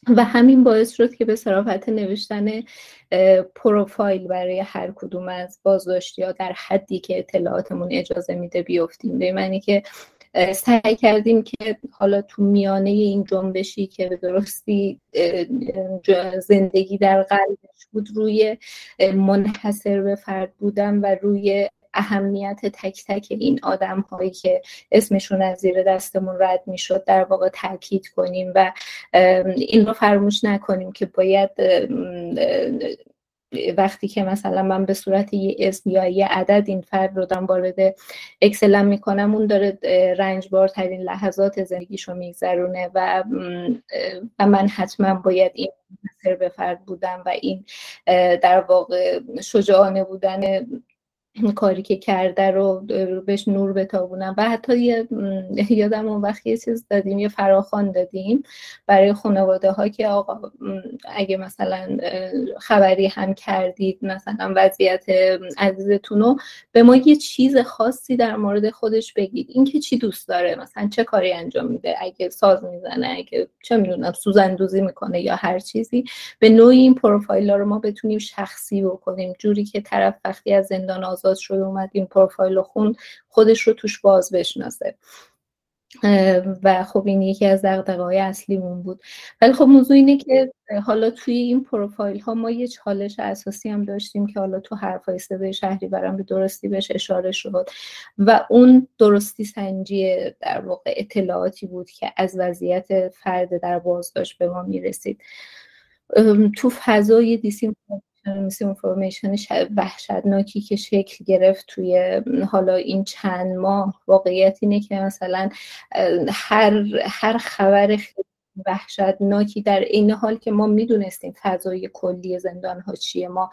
و همین باعث شد که به صرافت نوشتن پروفایل برای هر کدوم از بازداشتی ها در حدی که اطلاعاتمون اجازه میده بیفتیم. به معنی که سعی کردیم که حالا تو میانه این جنبشی که به درستی زندگی در قلبش بود روی منحصر به فرد بودن و روی اهمیت تک تک این آدم هایی که اسمشون از زیر دستمون رد می‌شد در واقع تاکید کنیم و این رو فراموش نکنیم که باید وقتی که مثلا من به صورت یه اسم یا یه عدد این فرد رو دارم وارد اکسلم می‌کنم اون داره رنجبارترین لحظات زندگیشو میگذرونه و و من حتما باید این به فرد بودم و این در واقع شجاعانه بودن کاری که کرده رو بهش نور بتابونم. و حتی یادم اون وقت یه چیز دادیم یه فراخان دادیم برای خانواده ها که آقا اگه مثلا خبری هم کردید مثلا وضعیت عزیزتون رو به ما یه چیز خاصی در مورد خودش بگید. این که چی دوست داره مثلا چه کاری انجام میده اگه ساز می‌زنه اگه چه می‌دونم سوزندوزی می‌کنه یا هر چیزی به نوعی این پروفایل ها رو ما بتونیم شخصی بکنیم. جوری که طرف وقتی از زندان آزاد شده اومد این پروفایل رو خون خودش رو توش باز بشناسه. و خب این یکی از دقدقه های اصلیمون بود. ولی خب موضوع اینه که حالا توی این پروفایل ها ما یه چالش اساسی هم داشتیم که حالا تو حرفای صدای شهری برام به درستی بهش اشاره شد. و اون درستی سنجی در واقع اطلاعاتی بود که از وضعیت فرد در بازداشت به ما می‌رسید. تو فضای دیسی میس اینفورمیشن وحشتناکی که شکل گرفت توی حالا این چند ماه واقعیت اینه که مثلا هر هر خبر وحشتناکی در این حال که ما می‌دونستیم فضای کلی زندان ها چیه. ما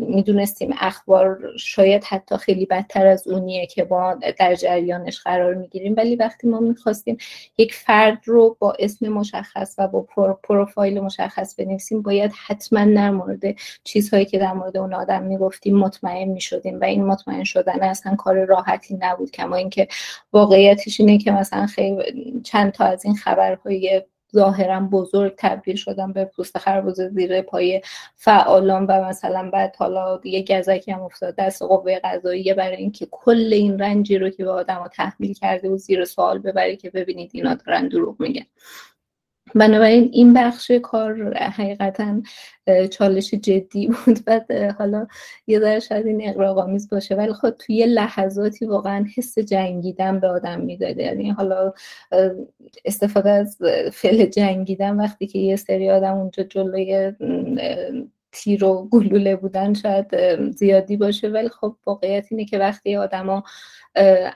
می‌دونستیم اخبار شاید حتی خیلی بدتر از اونیه که ما در جریانش قرار می‌گیریم. ولی وقتی ما می‌خواستیم یک فرد رو با اسم مشخص و با پروفایل مشخص بنویسیم باید حتما در مورد چیزهایی که در مورد اون آدم می‌گفتیم مطمئن می‌شدیم. و این مطمئن شدن اصلا کار راحتی نبود. کما اینکه واقعیتش اینه که مثلا خیلی چند تا از این خبر های ظاهرا بزرگ تبدیل شدن به پوست خربوزه زیر پای فعالان و مثلا بعد حالا یه گزکی هم افتاد. دست قوه قضاییه برای اینکه کل این رنجی رو که به آدم تحمیل کرده و زیر سوال ببری که ببینید اینا دارن دروغ میگن. بنابراین این بخش کار حقیقتا چالش جدی [LAUGHS] بود. بعد حالا یه ذره شاید این اقراقامیز باشه ولی خود توی لحظاتی واقعا حس جنگیدن به آدم می‌داده. یعنی حالا استفاده از فعل جنگیدن وقتی که یه سری آدم اونجا جلوی تیر و گلوله بودن شاید زیادی باشه. ولی خب واقعیت اینه که وقتی آدما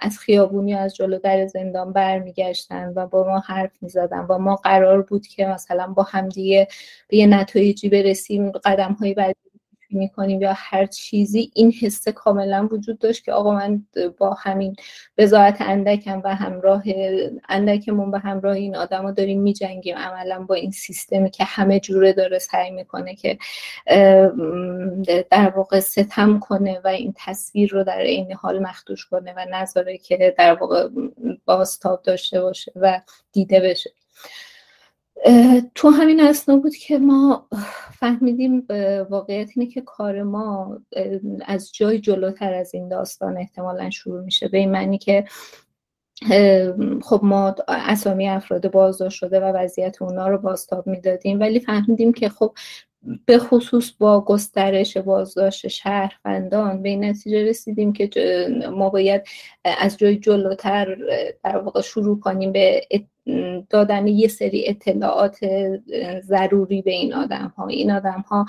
از خیابونی از جلو در زندان برمیگشتن و با ما حرف می‌زدن و ما قرار بود که مثلا با همدیگه به یه نتایجی برسیم قدم های بعدی می‌کنیم یا هر چیزی این حس کاملا وجود داشت که آقا من با همین بزاعت اندکم و همراه اندکمون به همراه این آدما داریم میجنگیم. عملا با این سیستمی که همه جوره داره سعی می‌کنه که در واقع ستم کنه و این تصویر رو در این حال مخدوش کنه و نذاره که در واقع باستاب داشته باشه و دیده بشه. تو همین اسنا بود که ما فهمیدیم واقعیت اینه که کار ما از جای جلوتر از این داستان احتمالا شروع میشه. به این معنی که خب ما اسامی افراد بازداشت شده و وضعیت اونا رو بازتاب می‌دادیم ولی فهمیدیم که خب به خصوص با گسترش بازداشت شهروندان به این نتیجه رسیدیم که ما باید از جای جلوتر در واقع شروع کنیم به دادن یه سری اطلاعات ضروری به این آدم ها این آدم ها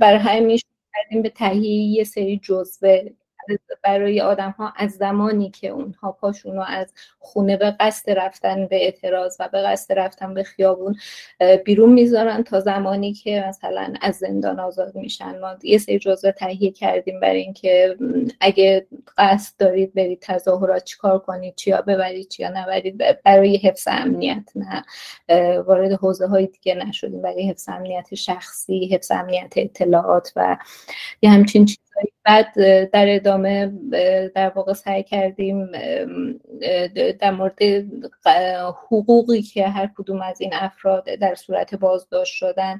برای همین کردیم به تهیه یه سری جزوه برای آدم ها از زمانی که اونها پاشون رو از خونه به قصد رفتن به اعتراض و به قصد رفتن به خیابون بیرون می‌ذارن تا زمانی که مثلا از زندان آزاد میشن. ما یه سری جزوه تهیه کردیم برای اینکه اگه قصد دارید برید تظاهرات چیکار کنید چیا ببرید چیا نبرید برای حفظ امنیت نه وارد حوزه های دیگه نشدیم. برای حفظ امنیت شخصی حفظ امنیت اطلاعات و یه همچین بعد در ادامه در واقع سعی کردیم در مورد حقوقی که هر کدوم از این افراد در صورت بازداشت شدن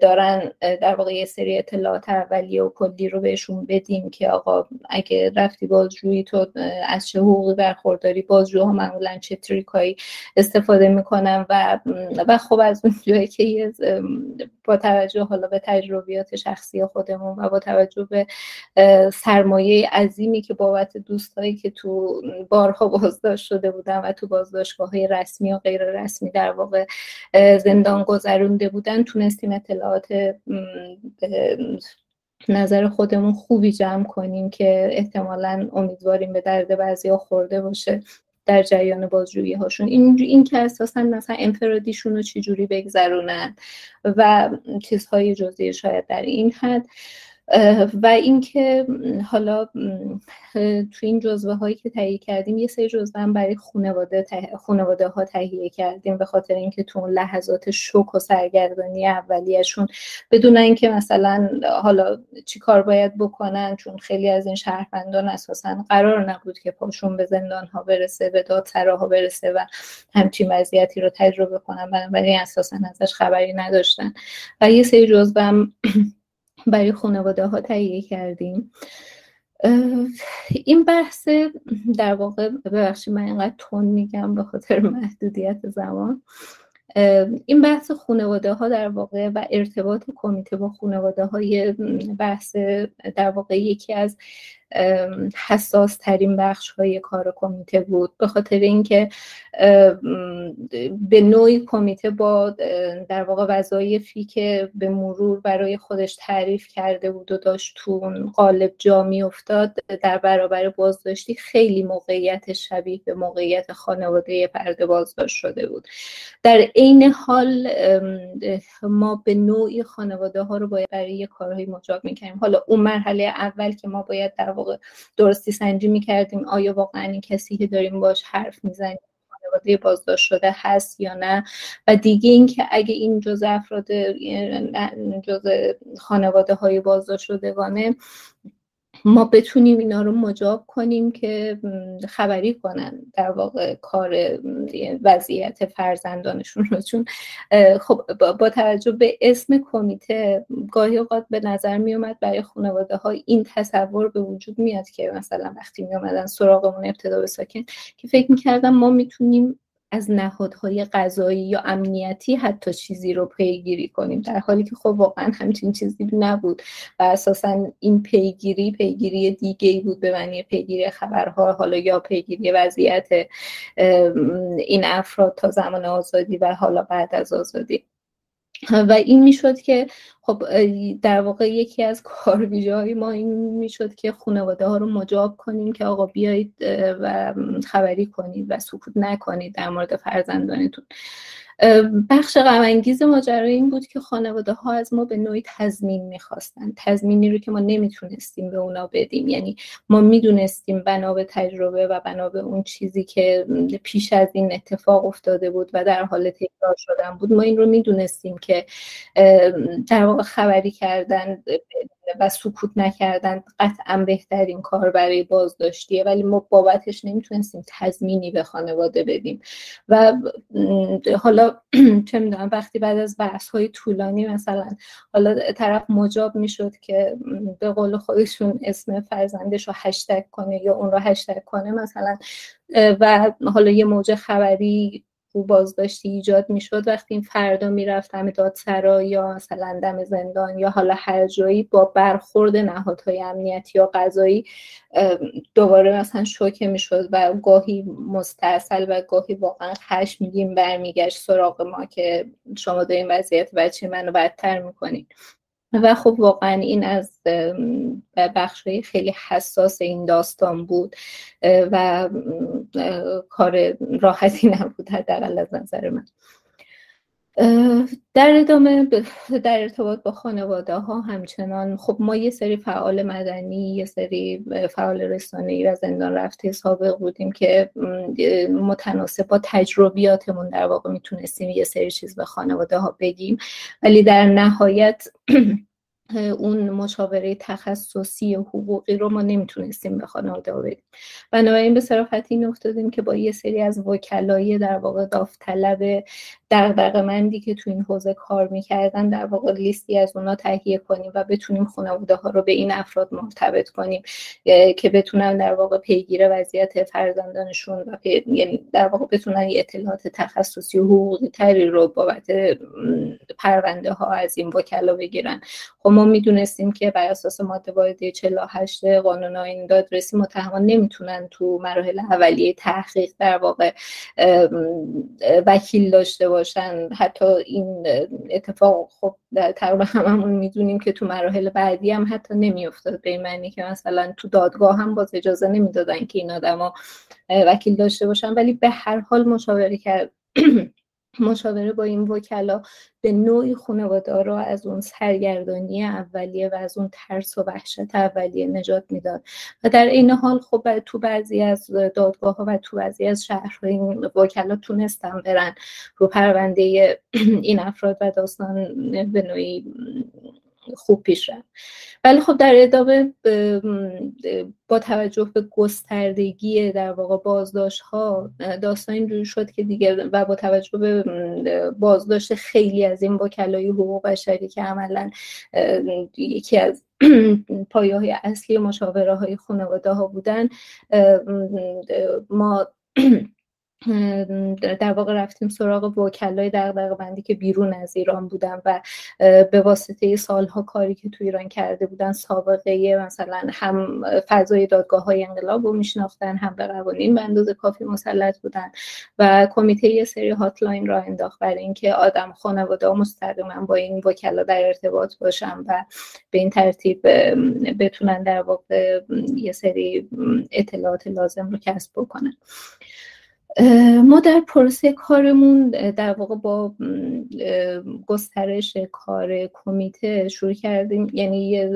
دارن در واقع یه سری اطلاعات اولیه و کلی رو بهشون بدیم که آقا اگه رفتی بازجویی تو از چه حقوقی برخورداری؟ بازجوها معمولا چه تریکایی استفاده می‌کنن؟ و و خب از اون جایی که با توجه حالا به تجربیات شخصی خودمون و با توجه به سرمایه عظیمی که بابت دوستایی که تو بارها بازداشت شده بودن و تو بازداشتگاه های رسمی و غیر رسمی در واقع زندان گذرونده بودن تونستیم اطلاعات نظر خودمون خوبی جمع کنیم که احتمالا امیدواریم به درد بعضی خورده باشه در جریان بازجویی هاشون این, این که اساسا مثلا انفرادیشون رو چجوری بگذرونن و چیزهای جزئی شاید در این حد. و اینکه حالا تو این جزوه هایی که تهیه کردیم یه سری جزوه هم برای خانواده خانواده ها تهیه کردیم به خاطر اینکه تو اون لحظات شوک و سرگردانی اولیهشون بدون اینکه مثلا حالا چی کار باید بکنن چون خیلی از این شهروندان اساسا قرار نبود که پاشون به زندان ها برسه به ها برسه و همچین وضعیتی رو تجربه کنن بنابراین اساسا ازش خبری نداشتن. و یه سری جزوه هم [CLEARS THROAT] برای خانواده ها تهیه کردیم. این بحث در واقع ببخشید من اینقدر تون میگم به خاطر محدودیت زمان. این بحث خانواده ها در واقع و ارتباط کمیته با خانواده های بحث در واقع یکی از حساس ترین بخش های کار کمیته بود. به خاطر اینکه به نوعی کمیته با در واقع وظایفی که به مرور برای خودش تعریف کرده بود و داشت تو قالب جا می افتاد در برابر بازداشتی خیلی موقعیت شبیه به موقعیت خانواده پرده بازداشت شده بود. در عین حال ما به نوعی خانواده ها رو باید برای کارهای مجاب می‌کنیم حالا اون مرحله اول که ما باید در واقع درستی سنجی می‌کردیم آیا واقعا این کسی که داریم باش حرف می‌زنیم خانواده بازداشت شده هست یا نه؟ و دیگه اینکه اگه این جزء افراد جزء خانواده های بازداشت شدگانه ما بتونیم اینا رو مجاب کنیم که خبری کنن در واقع کار وضعیت فرزندانشون رو. چون خب با توجه به اسم کمیته گاهی اوقات به نظر می اومد برای خانواده ها این تصور به وجود میاد که مثلا وقتی می اومدن سراغمون ابتدا به ساکن که فکر می‌کردم ما می‌تونیم از نهادهای قضایی یا امنیتی حتی چیزی رو پیگیری کنیم. در حالی که خب واقعا همچین چیزی نبود و اساسا این پیگیری پیگیری دیگه ای بود به معنی پیگیری خبرها حالا یا پیگیری وضعیت این افراد تا زمان آزادی و حالا بعد از آزادی. [LAUGHS] و این می‌شد که خب در واقع یکی از کارویژه های ما این می‌شد که خانواده ها رو مجاب کنیم که آقا بیایید و خبری کنید و سکوت نکنید در مورد فرزندانتون. بخش غمانگیز ماجرا این بود که خانواده ها از ما به نوعی تضمین می‌خواستن. تضمینی رو که ما نمی‌تونستیم به اونا بدیم. یعنی ما می‌دونستیم بنا به تجربه و بنا به اون چیزی که پیش از این اتفاق افتاده بود و در حال تکرار شدن بود ما این رو می‌دونستیم که در واقع خبری کردن و سکوت نکردن قطعا بهترین کار برای بازداشتیه ولی ما بابتش نمی‌تونستیم تضمینی به خانواده بدیم. و حالا [CLEARS THROAT] چه می‌دونم وقتی بعد از بحث های طولانی مثلا حالا طرف مجاب می‌شد که به قول خودشون اسم فرزندش رو هشتگ کنه یا اون رو هشتگ کنه مثلا و حالا یه موجه خبری رو بازداشتی ایجاد می‌شد وقتی این فردا می‌رفت دم دادسرا یا مثلا دم زندان یا حالا هر جایی با برخورد نهادهای امنیتی یا قضایی دوباره مثلا شوکه می‌شد و گاهی مستاصل و گاهی واقعا خشمگین برمیگشت سراغ ما که شما این وضعیت بچه منو بدتر می‌کنید. و خب واقعا این از بخش خیلی حساس این داستان بود و کار راحتی [LAUGHS] نبود حداقل از نظر من. در ادامه در ارتباط با خانواده ها همچنان. خب ما یه سری فعال مدنی یه سری فعال رسانه‌ای و زندان رفته سابق بودیم که متناسب با تجربیاتمون در واقع می‌تونستیم یه سری چیز به خانواده ها بگیم. ولی در نهایت [CLEARS THROAT] اون مشاوره تخصصی حقوقی رو ما نمی‌تونستیم به خانواده بدیم. بنابراین به صرافت این افتادیم که با یه سری از وکلای در واقع داوطلب دغدغه مندی که تو این حوزه کار می‌کردن در واقع لیستی از اونا تهیه کنیم و بتونیم خانواده ها رو به این افراد مرتبط کنیم که بتونن در واقع پیگیر وضعیت فرزندانشون و یعنی در واقع بتونن اطلاعات تخصصی و حقوقی تری رو بابت پرونده ها از این وکلا بگیرن. خب ما می‌دونستیم که بر اساس ماده واحد 48 قانون آیین دادرسی متهمان نمی‌تونن تو مراحل اولیه تحقیق در واقع وکیل داشته باشن حتی این اتفاق خب تقریبا هممون می‌دونیم که تو مراحل بعدی هم حتی نمیافتاد به معنی که مثلا تو دادگاه هم باز اجازه نمی‌دادن که این آدما وکیل داشته باشن. ولی به هر حال مشاوره کرد. [CLEARS THROAT] مشاوره با این وکلا به نوعی خانواده را از اون سرگردانی اولیه و از اون ترس و وحشت اولیه نجات می‌داد. و در این حال خب تو بعضی از دادگاه ها و تو بعضی از شهرها این وکلا تونستن برن رو پرونده این افراد و داستان به نوعی خوب پیش رفت ولی خب در ادامه با توجه به گستردگی در واقع بازداشت ها داستان اینجوری شد که دیگه و با توجه به بازداشت خیلی از این وکلای حقوق بشری که عملا یکی از [CLEARS THROAT] پایه های اصلی مشاوره های خانواده ها بودن ما [CLEARS THROAT] در واقع رفتیم سراغ وکلای دغدغه بندی که بیرون از ایران بودن و به واسطه سالها کاری که تو ایران کرده بودن سابقه مثلا هم فضای دادگاه های انقلاب رو میشناختن هم به قوانین به کافی مسلط بودن و کمیته یه سری هاتلاین را انداخت برای اینکه آدم خانواده ها مستقیما با این وکلا در ارتباط باشن و به این ترتیب بتونن در واقع یه سری اطلاعات لازم رو کسب بکنن. ما در پروسه کارمون در واقع با گسترش کار کمیته شروع کردیم یعنی.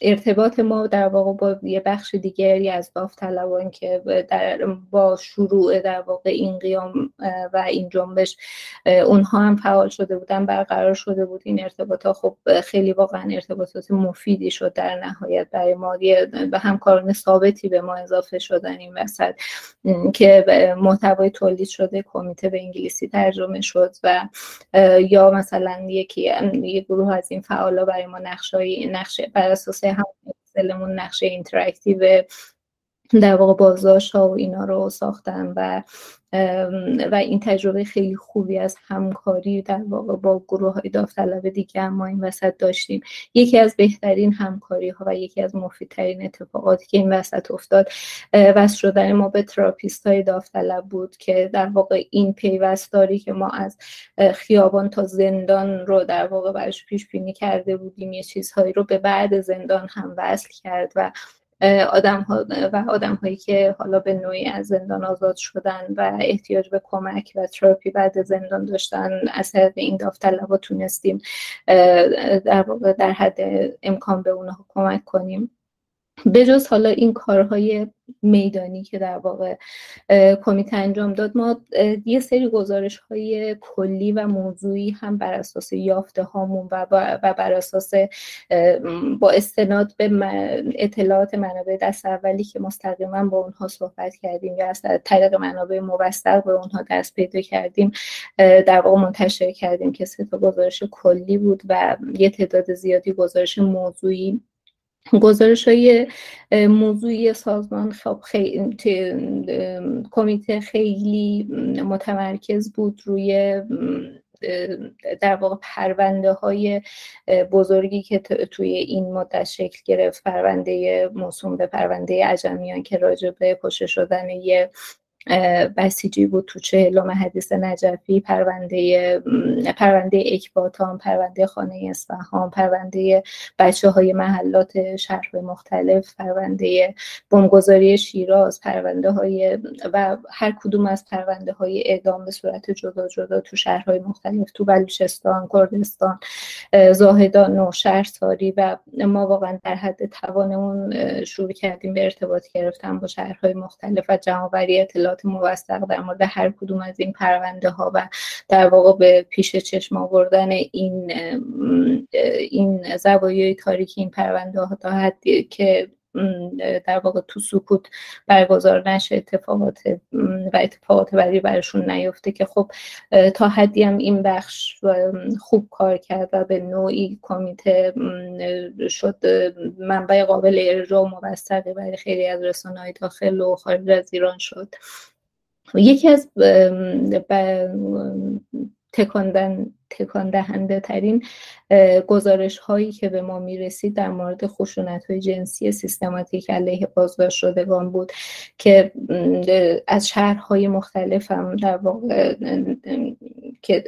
ارتباط ما در واقع با یه بخش دیگری از داوطلبان که در با شروع در واقع این قیام و این جنبش اونها هم فعال شده بودن برقرار شده بود. این ارتباط ها خب خیلی واقعا ارتباطات مفیدی شد در نهایت برای ما. به همکاران ثابتی به ما اضافه شدن این وسط که محتوای تولید شده کمیته به انگلیسی ترجمه شد و یا مثلا یکی یه گروه از این فعالا برای ما نقشه نقشه بر اساس هم نقشه interactive در واقع بازداشت ها و اینا رو ساختن و و این تجربه خیلی خوبی از همکاری در واقع با گروه های داوطلب دیگه ما این وسط داشتیم. یکی از بهترین همکاری ها و یکی از مفیدترین اتفاقاتی که این وسط افتاد وصل شدن ما به therapist های داوطلب بود که در واقع این پیوستاری که ما از خیابان تا زندان رو در واقع برش پیش بینی کرده بودیم یه چیزهایی رو به بعد زندان هم وصل کرد و آدم ها و آدم هایی که حالا به نوعی از زندان آزاد شدن و احتیاج به کمک و تراپی بعد زندان داشتن از طریق این داوطلبا تونستیم در در حد امکان به اونها کمک کنیم. بجز حالا این کارهای میدانی که در واقع کمیته انجام داد ما یه سری گزارش های کلی و موضوعی هم بر اساس یافته هامون و, و بر اساس با استناد به اطلاعات منابع دست اولی که مستقیما با اونها صحبت کردیم یا از طریق منابع موثق به اونها دست پیدا کردیم در واقع منتشر کردیم که سه تا گزارش کلی بود و یه تعداد زیادی گزارش موضوعی گزارش های موضوعی سازمان خب خیلی کمیته خیلی متمرکز بود روی در واقع پرونده های بزرگی که توی این مدت شکل گرفت پرونده موسوم به پرونده عجمیان که راجع به کشته شدن یه بسیجی بود تو چهلم حدیث نجفی پرونده پرونده اکباتان پرونده خانه اصفهان پرونده بچه های محلات شهر مختلف پرونده بمبگذاری شیراز پرونده های و هر کدوم از پرونده های اعدام به صورت جدا جدا تو شهرهای مختلف تو بلوچستان کردستان زاهدان نوشهر ساری و ما واقعا در حد توانمون شروع کردیم به ارتباط گرفتن با شهرهای مختلف و جمعآوری اطلاع اطلاعات موثق در مورد هر کدوم از این پرونده ها و در واقع به پیش چشم آوردن این این زوایای تاریکی این پرونده ها تا حدی که در واقع تو سکوت برگزار نشه اتفاقات و اتفاقات بعدی برشون نیفته که خب تا حدی هم این بخش خوب کار کرد و به نوعی کمیته شد منبع قابل ارجاع و موثقی برای خیلی از رسانه های داخل و خارج از ایران شد. یکی از تکاندن تکان دهنده ترین گزارش هایی که به ما می رسید در مورد خشونت های جنسی سیستماتیک علیه بازداشت شدگان بود که از شهرهای مختلف هم در واقع که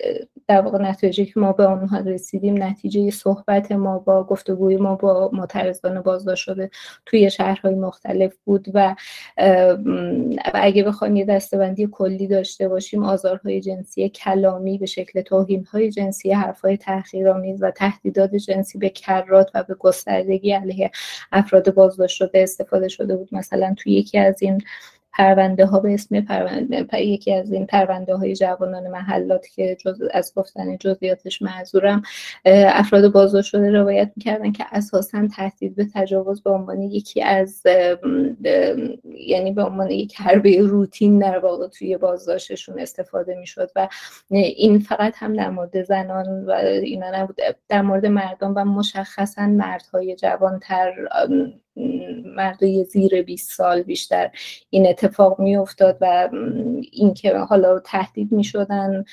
در واقع نتیجه که ما به آنها رسیدیم نتیجه صحبت ما با گفتگوی ما با معترضان بازداشت شده توی شهرهای مختلف بود و اگه بخوایم یه دستبندی کلی داشته باشیم آزارهای جنسی کلامی به شکل توهینهای جنسی حرفهای تحقیرآمیز و تهدیدات جنسی به کرات و به گستردگی علیه افراد بازداشت شده استفاده شده بود. مثلا توی یکی از این پرونده ها به اسم پرونده یکی از این پرونده های جوانان محلات که جز از گفتن جزئیاتش معذورم افراد بازداشت شده روایت می‌کردن که اساسا تهدید به تجاوز به عنوان یکی از یعنی به عنوان یک حربه روتین در واقع توی بازداشتشون استفاده می‌شد و این فقط هم در مورد زنان و اینا نبود. در مورد مردان و مشخصا مردهای جوانتر مردای زیر 20 سال بیشتر این اتفاق میافتاد و اینکه حالا تهدید می شدن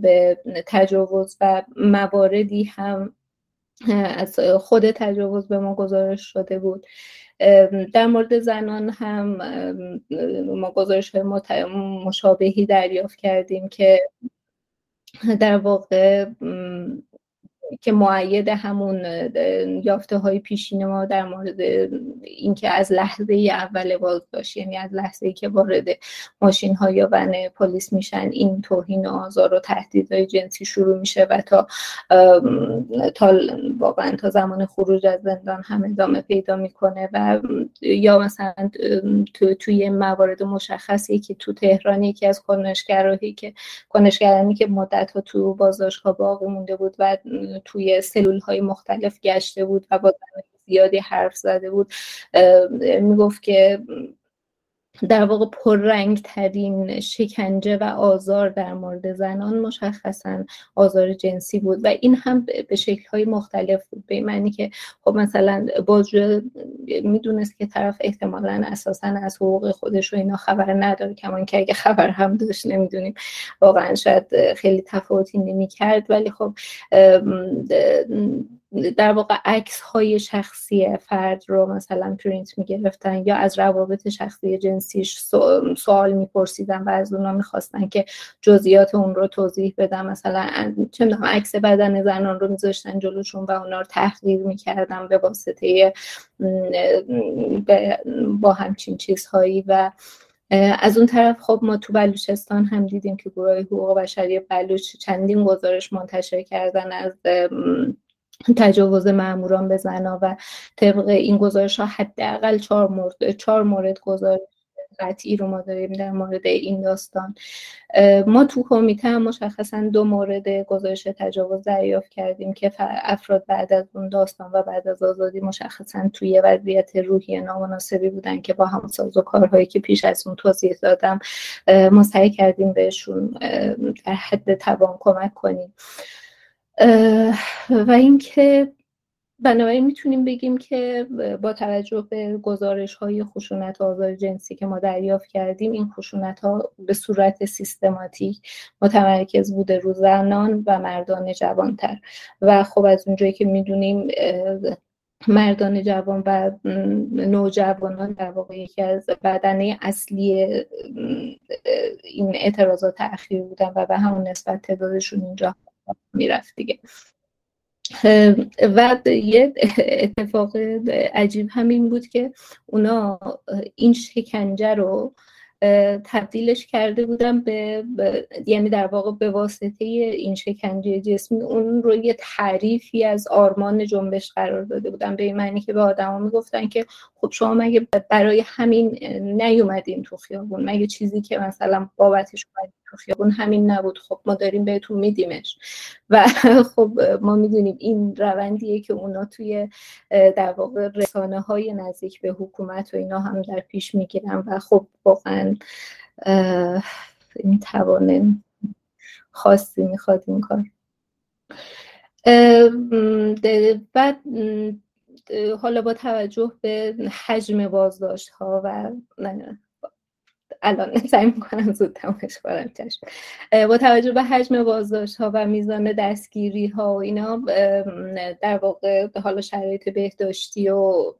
به تجاوز و مواردی هم از خود تجاوز به ما گزارش شده بود. در مورد زنان هم ما گزارش های مشابهی دریافت کردیم که در واقع که معید همون یافته های پیشین ما در مورد اینکه از لحظه اول بازداشت یعنی از لحظه ای که وارد ماشین ها یا ون پلیس میشن این توهین و آزار و تهدیدهای جنسی شروع میشه و تا تا واقعا تا زمان خروج از زندان هم ادامه پیدا می‌کنه و یا مثلا تو توی موارد مشخصی که تو تهران یکی از کنشگرایی که کنشگرانی که مدت ها تو بازداشتگاه باقی مونده بود و توی سلول های مختلف گشته بود و با زیادی حرف زده بود می‌گفت که در واقع پررنگ ترین شکنجه و آزار در مورد زنان مشخصا آزار جنسی بود و این هم به شکل های مختلف بود. به معنی که خب مثلا بازجو می‌دونست که طرف احتمالا اساسا از حقوق خودش و اینا خبر نداره کمان که اگه خبر هم داشت نمی‌دونیم. واقعا شاید خیلی تفاوتی نمی کرد ولی خب در واقع عکس های شخصی فرد رو مثلا پرینت می‌گرفتن یا از روابط شخصی جنسیش سوال میپرسیدن و از اونا می‌خواستن که جزئیات اون رو توضیح بدن. مثلا چه عکس بدن زنان رو میذاشتن جلوشون و اونا رو تحقیر می‌کردن به واسطه با همچین چیزهایی و از اون طرف خب ما تو بلوچستان هم دیدیم که گروه حقوق بشری بلوچ چندین گزارش منتشر کردن از تجاوز معموران به زنا و طبق این گزارش ها حداقل چهار مورد چهار مورد گزارش قطعی رو ما داریم در مورد این داستان. ما تو کمیته هم مشخصا دو مورد گزارش تجاوز دریافت کردیم که افراد بعد از اون داستان و بعد از آزادی مشخصا توی وضعیت روحی نامناسبی بودن که با هم ساز و کارهایی که پیش از اون توضیح دادم ما سعی کردیم بهشون در حد توان کمک کنیم. و اینکه بنابراین می‌تونیم بگیم که با توجه به گزارش های خشونت آزار جنسی که ما دریافت کردیم این خشونت ها به صورت سیستماتیک متمرکز بوده رو زنان و مردان جوانتر. و خب از اونجایی که می‌دونیم مردان جوان و نوجوانان در واقع یکی از بدنه اصلی این اعتراضات اخیر بودن و به همون نسبت تعدادشون اینجا می‌رفت دیگه. و یه اتفاق عجیب همین بود که اونا این شکنجه رو تبدیلش کرده بودم به, یعنی در واقع به واسطه این شکنجه جسمی. اون رو یه تعریفی از آرمان جنبش قرار داده بودم به این معنی که به آدما می‌گفتن که خب شما مگه برای همین نیومدین تو خیابون؟ مگه چیزی که مثلا بابتش اومدین تو خیابون همین نبود. خب ما داریم بهتون میدیمش. و [LAUGHS] خب ما می‌دونیم این روندیه که اونا توی در واقع رسانه های نزدیک به حکومت و اینا هم در پیش می‌گیرن و خب واقعا این توان خاصی می‌خواد این کار. بعد حالا با توجه به حجم بازداشت ها و الان [LAUGHS] سعی می‌کنم زود تمامش کنم چشم با توجه به حجم بازداشت ها و میزان دستگیری ها و اینا در واقع حالا شرایط بهداشتی و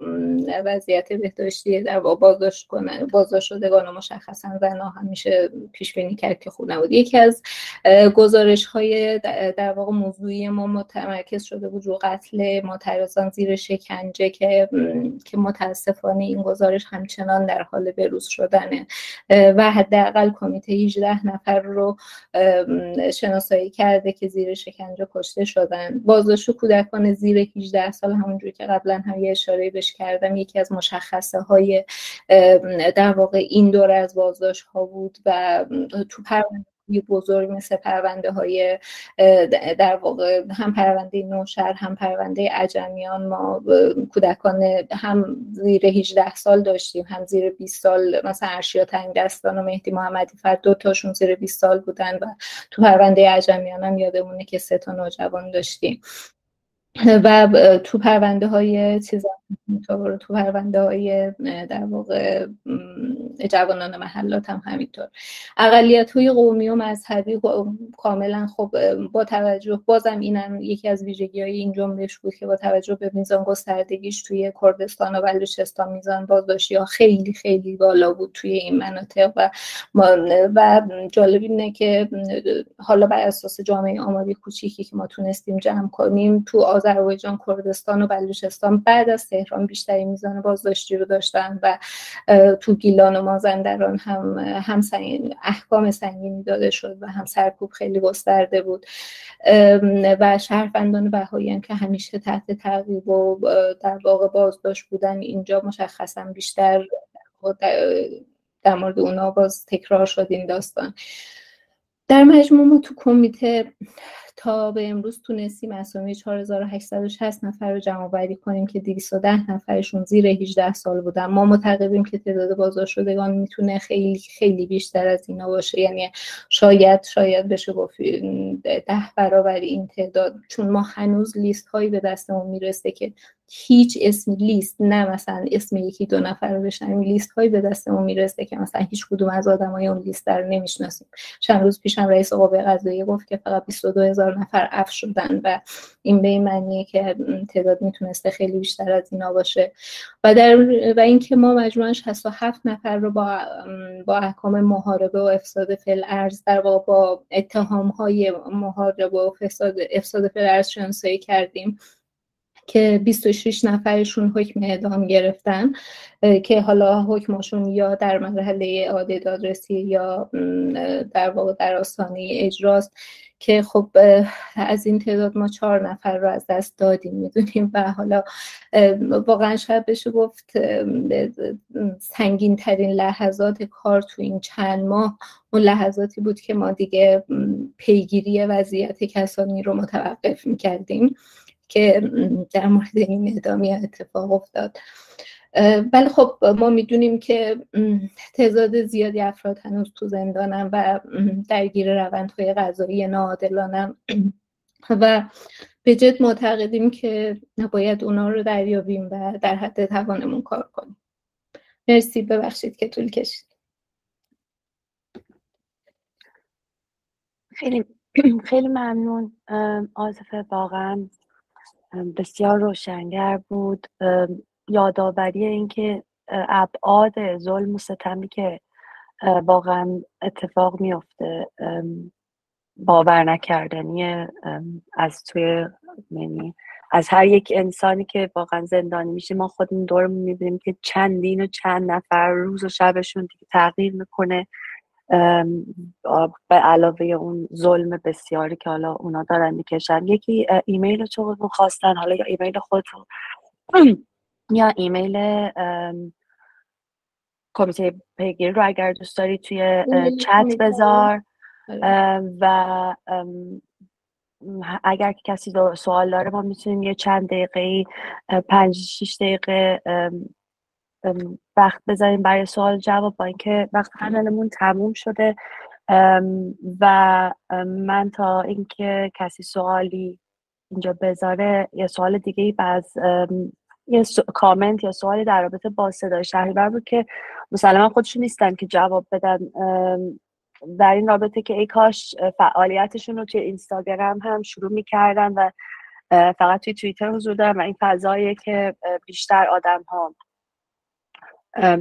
وضعیت بهداشتی در واقع بازداشت کنن بازداشت شدگان مشخصا زنها همیشه پیش بینی کرد که خوب نبود. یکی از گزارش های در واقع موضوعی ما متمرکز شده بود رو قتل معترضان زیر شکنجه که که متاسفانه این گزارش همچنان در حال بروز شدنه. و حداقل کمیته 18 نفر رو شناسایی کرده که زیر شکنجه کشته شدن. بازداشت کودکان زیر 18 سال همونجوری که قبلا هم یه اشاره بهش کردم یکی از مشخصه های در واقع این دور از بازداشت ها بود و تو پرونده بزرگ مثل پرونده های در واقع هم پرونده نوشهر هم پرونده عجمیان ما کودکان هم زیر 18 سال داشتیم هم زیر 20 سال مثلا ارشیا تنگ دستان و مهدی محمدی فرد دو تاشون زیر 20 سال بودن و تو پرونده عجمیان هم یادمونه که سه تا نوجوان داشتیم. و تو پرونده های چیز تو پرونده های در واقع جوانان محلات هم همینطور. اقلیت های قومی و مذهبی کاملا خب با توجه بازم اینم یکی از ویژگی های این جنبش بود که با توجه به میزان گستردگیش توی کردستان و بلوچستان میزان بازداشتی ها خیلی خیلی بالا بود توی این مناطق و و جالب اینه که حالا بر اساس جامعه آماری کوچیکی که ما تونستیم جمع کنیم تو آذربایجان کردستان و بلوچستان بعد از تهران بیشتری میزان بازداشتی رو داشتن و تو گیلان و مازندران هم هم احکام سنگینی داده شد و هم سرکوب خیلی گسترده بود. و شهروندان بهایی که همیشه تحت تعقیب و در واقع بازداشت بودن اینجا مشخصا بیشتر در مورد اونا باز تکرار شد این داستان. در مجموع ما تو کمیته تا به امروز تونستیم اسامی 4860 نفر رو جمع آوری کنیم که 210 نفرشون زیر 18 سال بودن. ما معتقدیم که تعداد بازداشت شدگان می‌تونه خیلی خیلی بیشتر از اینا باشه. یعنی شاید شاید بشه گفت ده برابر این تعداد. چون ما هنوز لیست هایی به دستمون می‌رسه که هیچ اسم لیست نه مثلا اسم یکی دو نفر رو بشنویم لیست هایی به دستمون می‌رسه که مثلا هیچ کدوم از آدمای اون لیست رو نمی‌شناسیم. چند روز پیشم رئیس قوه قضاییه گفت که فقط 22 هزار نفر اف شدن و این به این معنیه که تعداد می‌تونسته خیلی بیشتر از اینا باشه. و در و اینکه ما مجموعا 67 نفر رو با با احکام محاربه و افساد فعل ارز در واقع با اتهام های محاربه و افساد افساد فعل ارز شناسایی کردیم. که 26 نفرشون حکم اعدام گرفتن که حالا حکمشون یا در مرحله عاده دادرسی یا در واقع در آستانه اجراست که خب از این تعداد ما چهار نفر رو از دست دادیم می‌دونیم. و حالا واقعا شاید بشه گفت سنگین ترین لحظات کار تو این چند ماه اون لحظاتی بود که ما دیگه پیگیری وضعیت کسانی رو متوقف می‌کردیم. که در مورد این اعدامی اتفاق افتاد. ولی خب ما می‌دونیم که تعداد زیادی افراد هنوز تو زندانن و درگیر روندهای غذایی ناعادلانن و به جد معتقدیم که نباید اونا رو دریابیم و در حد توانمون کار کنیم. مرسی ببخشید که طول کشید. خیلی [CLEARS THROAT] خیلی ممنون. آزفه واقعا بسیار روشنگر بود. یادآوری اینکه ابعاد ظلم و ستمی که واقعا اتفاق میفته باور نکردنی از توی یعنی از هر یک انسانی که واقعا زندانی میشه ما خودمون دورمون می‌بینیم که چندین و چند نفر روز و شبشون دیگه تغییر می‌کنه. به علاوه اون ظلم بسیاری که حالا اونا دارن می‌کشن یکی ایمیل تو خواستن حالا یا ایمیل خود رو [CLEARS THROAT] یا ایمیل کمیته پیگیری رو اگر دوست داری توی چت بذار آره. و اگر کسی سوال داره ما می‌تونیم یه چند دقیقه پنج شیش دقیقه وقت بذاریم برای سوال جواب با اینکه وقت پنلمون تموم شده. و من تا اینکه کسی سوالی اینجا بذاره یه سوال دیگه ای باز یه کامنت یا سوالی در رابطه با صدای شهریور بود که مسلما خودشون نیستن که جواب بدن. در این رابطه که ای کاش فعالیتشون رو توی اینستاگرام هم شروع می‌کردن و فقط توی توییتر حضور دارن و این فضاییه که بیشتر آدم ها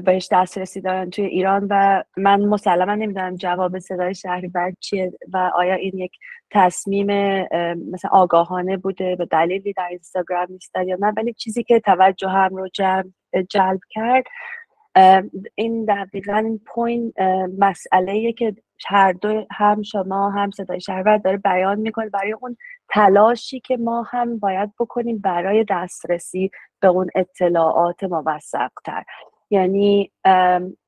بهش دسترسی دارن توی ایران و من مسلما نمی‌دونم جواب صدای شهری بر چیه و آیا این یک تصمیم مثلا آگاهانه بوده به دلیلی در اینستاگرام نیستن یا نه ولی چیزی که توجه هم رو جلب کرد این دقیقا این پوینت مسئله که هر دو هم شما هم صدای شهروند داره بیان می‌کنه برای اون تلاشی که ما هم باید بکنیم برای دسترسی به اون اطلاعات موثقتر. یعنی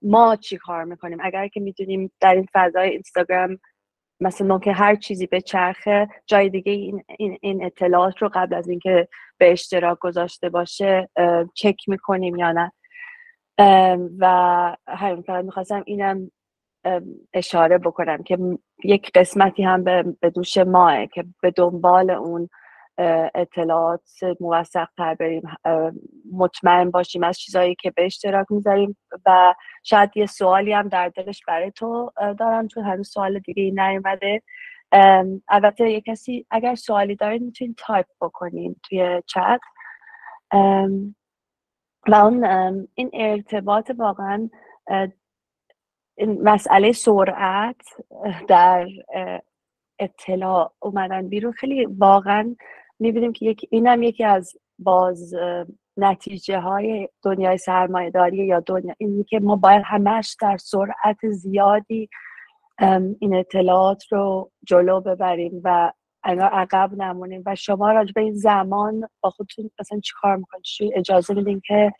ما چی کار می‌کنیم؟ اگر که می‌دونیم در این فضای اینستاگرام مثلا که هر چیزی به چرخه جای دیگه این, این, اطلاعات رو قبل از اینکه به اشتراک گذاشته باشه چک می‌کنیم یا نه؟ و همین فقط می‌خواستم اینم اشاره بکنم که یک قسمتی هم به, دوش ماه که به دنبال اون اطلاعات موثق تر بریم مطمئن باشیم از چیزهایی که به اشتراک می‌ذاریم و شاید یه سوالی هم در دلش برای تو دارم چون هنوز سوال دیگه نیومده. البته یه کسی اگر سوالی دارید می‌تونید تایپ بکنین توی چت. و اون این ارتباط واقعا این مسئله سرعت در اطلاع اومدن بیرون خیلی واقعا می‌بینیم که یک اینم یکی از باز نتیجه های دنیای سرمایه داری یا دنیا اینی که ما باید همش در سرعت زیادی این اطلاعات رو جلو ببریم و انگار عقب نمونیم و شما راجع به این زمان با خودتون مثلا چی کار می‌کنید؟ اجازه میدین که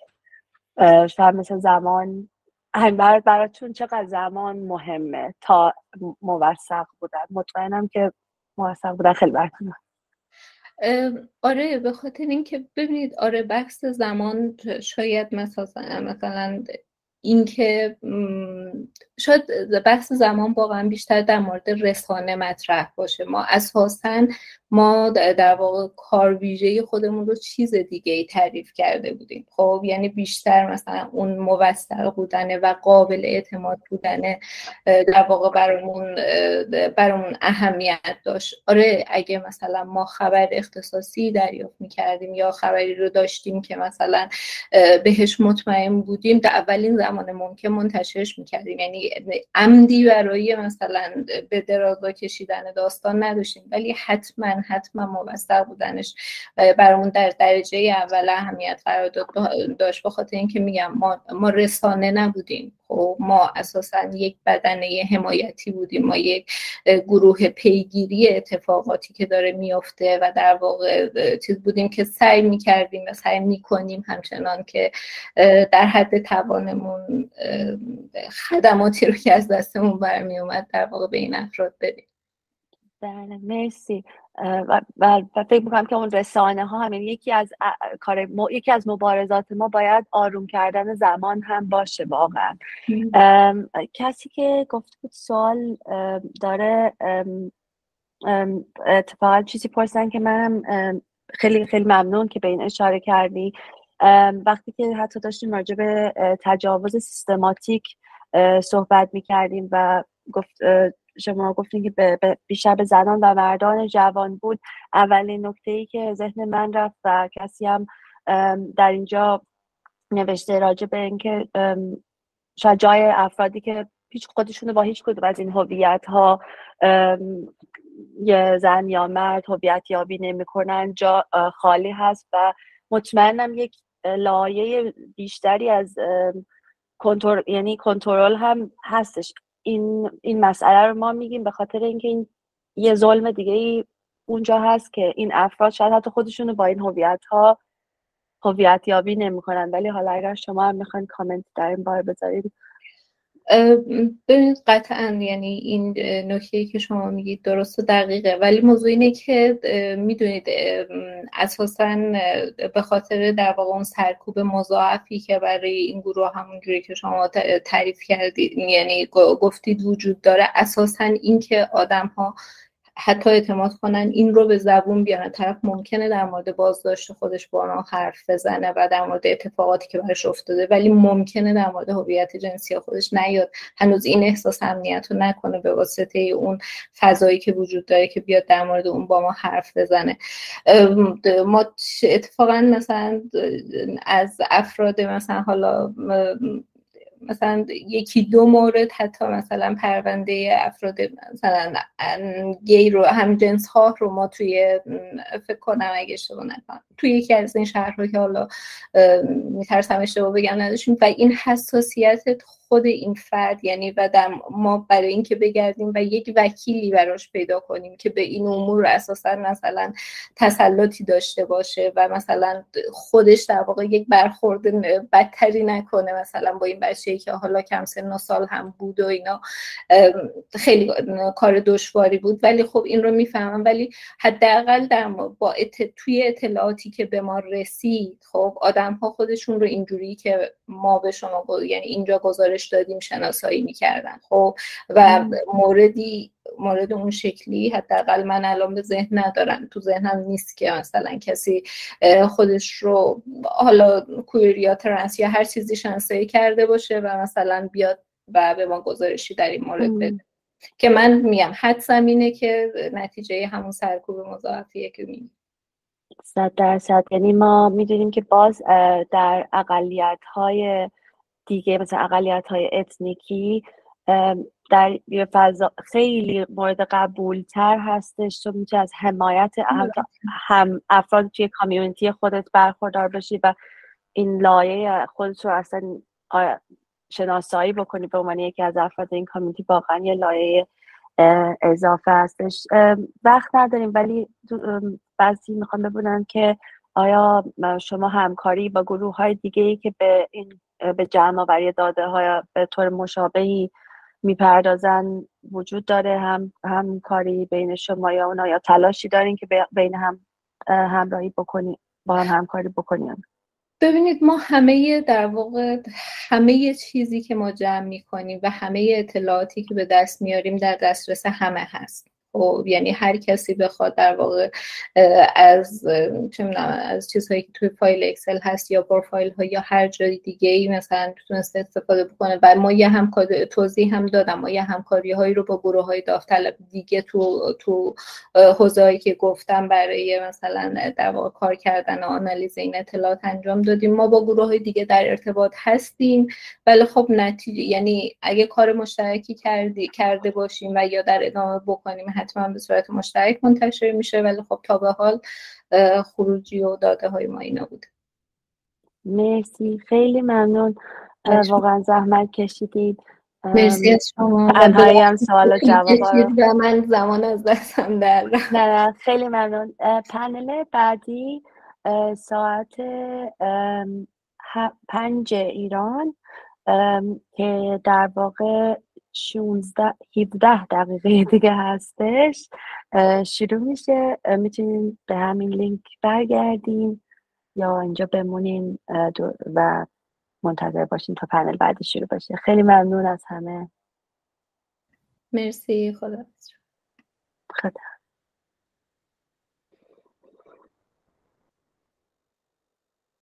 شاید مثل زمان همین براتون چقدر زمان مهمه تا موثق بودن؟ مطمئنم که موثق بودن خیلی براتون آره به خاطر اینکه ببینید آره بحث زمان شاید مثلا مثلا اینکه شاید بحث زمان واقعا بیشتر در مورد رسانه مطرح باشه. ما اساسا ما در واقع کار ویژه خودمون رو چیز دیگه ای تعریف کرده بودیم. خب یعنی بیشتر مثلا اون موثق بودنه و قابل اعتماد بودنه در واقع برامون برامون اهمیت داشت. آره اگه مثلا ما خبر اختصاصی دریافت می‌کردیم یا خبری رو داشتیم که مثلا بهش مطمئن بودیم در اولین زمان ممکن منتشرش می‌کردیم. یعنی عمدی برای مثلا به درازا کشیدن داستان نداشتیم. ولی حتما حتما موثق بودنش. برامون در درجه اول اهمیت قرار داشت به خاطر اینکه میگم ما, ما رسانه نبودیم. خب ما اساسا یک بدنه حمایتی بودیم. ما یک گروه پیگیری اتفاقاتی که داره میافته و در واقع چیز بودیم که سعی می‌کردیم و سعی می‌کنیم همچنان که در حد توانمون خدماتی رو که از دستمون برمی اومد در واقع به این افراد بدیم. بله مرسی. و, و, فکر می‌کنم که اون رسانه ها همین یکی از کار یکی از مبارزات ما باید آروم کردن زمان هم باشه واقعا. کسی که گفته بود سوال داره اتفاقا چیزی پرسن که منم خیلی خیلی ممنون که به این اشاره کردی. وقتی که حتی داشتیم راجع به تجاوز سیستماتیک صحبت می‌کردیم و گفت شما گفتین که بیشتر به زنان و مردان جوان بود. اولین نکته ای که ذهن من رفت و کسی هم در اینجا نوشته راجع به اینکه شاید جای افرادی که هیچ خودشون با هیچ کدوم از این هویت ها یه زن یا مرد هویت یابی نمی‌کنن جا خالی هست و مطمئنم یک لایه بیشتری از کنترل یعنی کنترل هم هستش. این این مسئله رو ما میگیم به خاطر اینکه این یه ظلم دیگه ای اونجا هست که این افراد شاید حتی خودشونو با این هویت ها هویت یابی نمی‌کنن. ولی حالا اگر شما هم می‌خواین کامنت در این بار بذارید ببینید قطعا یعنی این نکته که شما میگید درست و دقیقه. ولی موضوع اینه که می‌دونید اساسا به خاطر در واقع اون سرکوب مضاعفی که برای این گروه همونجوری که شما تعریف کردید یعنی گفتید وجود داره اساسا اینکه آدم ها حتی اعتماد کنن این رو به زبون بیارن. طرف ممکنه در مورد بازداشت خودش با آنها حرف بزنه و در مورد اتفاقاتی که براش افتاده ولی ممکنه در مورد هویت جنسی خودش نیاد. هنوز این احساس امنیت رو نکنه به واسطه اون فضایی که وجود داره که بیاد در مورد اون با ما حرف بزنه. ما اتفاقا مثلا از افراد مثلا حالا مثلا یکی دو مورد حتی مثلا پرونده افراد مثلا گی رو هم جنس ها رو ما توی فکر کنم اگه اشتباه نکنم توی یکی از این شهرها که حالا میترسم اشتباه بگم نداشتیم. و این حساسیت خود این فرد یعنی و در ما برای اینکه بگردیم و یک وکیلی براش پیدا کنیم که به این امور اساسا مثلا تسلطی داشته باشه و مثلا خودش در واقع یک برخورد بدتری نکنه مثلا با این بچه که حالا کم سن سال هم بود و اینا خیلی کار دشواری بود. ولی خب این رو می‌فهمم. ولی حداقل در با توی اطلاعاتی که به ما رسید خب آدم ها خودشون رو اینجوری که ما به شما یعنی اینجا گزارش دادیم شناسایی می‌کردن. خب و موردی مورد اون شکلی حداقل من الان به ذهن ندارم. تو ذهنم نیست که مثلا کسی خودش رو حالا کویر یا ترنس یا هر چیزی شناسایی کرده باشه و مثلا بیاد و به ما گزارشی در این مورد بده. که من میم حدسم اینه که نتیجه همون سرکوب مضاعف یک صد درصد. یعنی ما می‌دونیم که باز در اقلیت های دیگه مثل اقلیت های اتنیکی در فضا خیلی مورد قبول تر هستش. تو می‌تونی از حمایت هم افراد توی کامیونیتی خودت برخوردار بشی و این لایه خودت رو اصلا شناسایی بکنی. به عنوان یکی از افراد این کامیونیتی واقعا یه لایه اضافه هستش. وقت نداریم ولی بعضی می‌خوام ببینن که آیا شما همکاری با گروه های دیگه ای که به این به جمع آوری داده های به طور مشابهی می‌پردازن وجود داره؟ هم همکاری بین شما یا اونا یا تلاشی دارین که بین هم همراهی بکنی با هم همکاری بکنیم ببینید ما همه در واقع همه چیزی که ما جمع می‌کنیم و همه اطلاعاتی که به دست میاریم در دسترس همه هست. خب یعنی هر کسی بخواد در واقع از از چیزهایی که توی فایل اکسل هست یا پروفایل ها یا هر جای دیگه ای مثلا تونست استفاده بکنه. و ما یه هم توضیح هم دادم. ما یه همکاری هایی رو با گروه های داوطلب دیگه تو تو حوزه‌ای که گفتم برای مثلا در واقع کار کردن و آنالیز این اطلاعات انجام دادیم. ما با گروه های دیگه در ارتباط هستیم. ولی خب نتیجه یعنی اگه کار مشترکی کردی کرده باشیم و یا در ادامه بکنیم حتما به صورت مشترک منتشر میشه ولی خب تا به حال خروجی و داده های ما اینا بوده مرسی. خیلی ممنون. واقعا زحمت کشیدید. مرسی از شما. هم سوال جواب و من زمان از دستم در نه خیلی ممنون. پنل بعدی ساعت پنج ایران که در واقع 16 17 دقیقه دیگه هستش. شروع میشه. می‌تونیم به همین لینک برگردیم یا اینجا بمونیم و منتظر باشیم تا پنل بعدی شروع بشه. خیلی ممنون از همه. مرسی. خدا خدا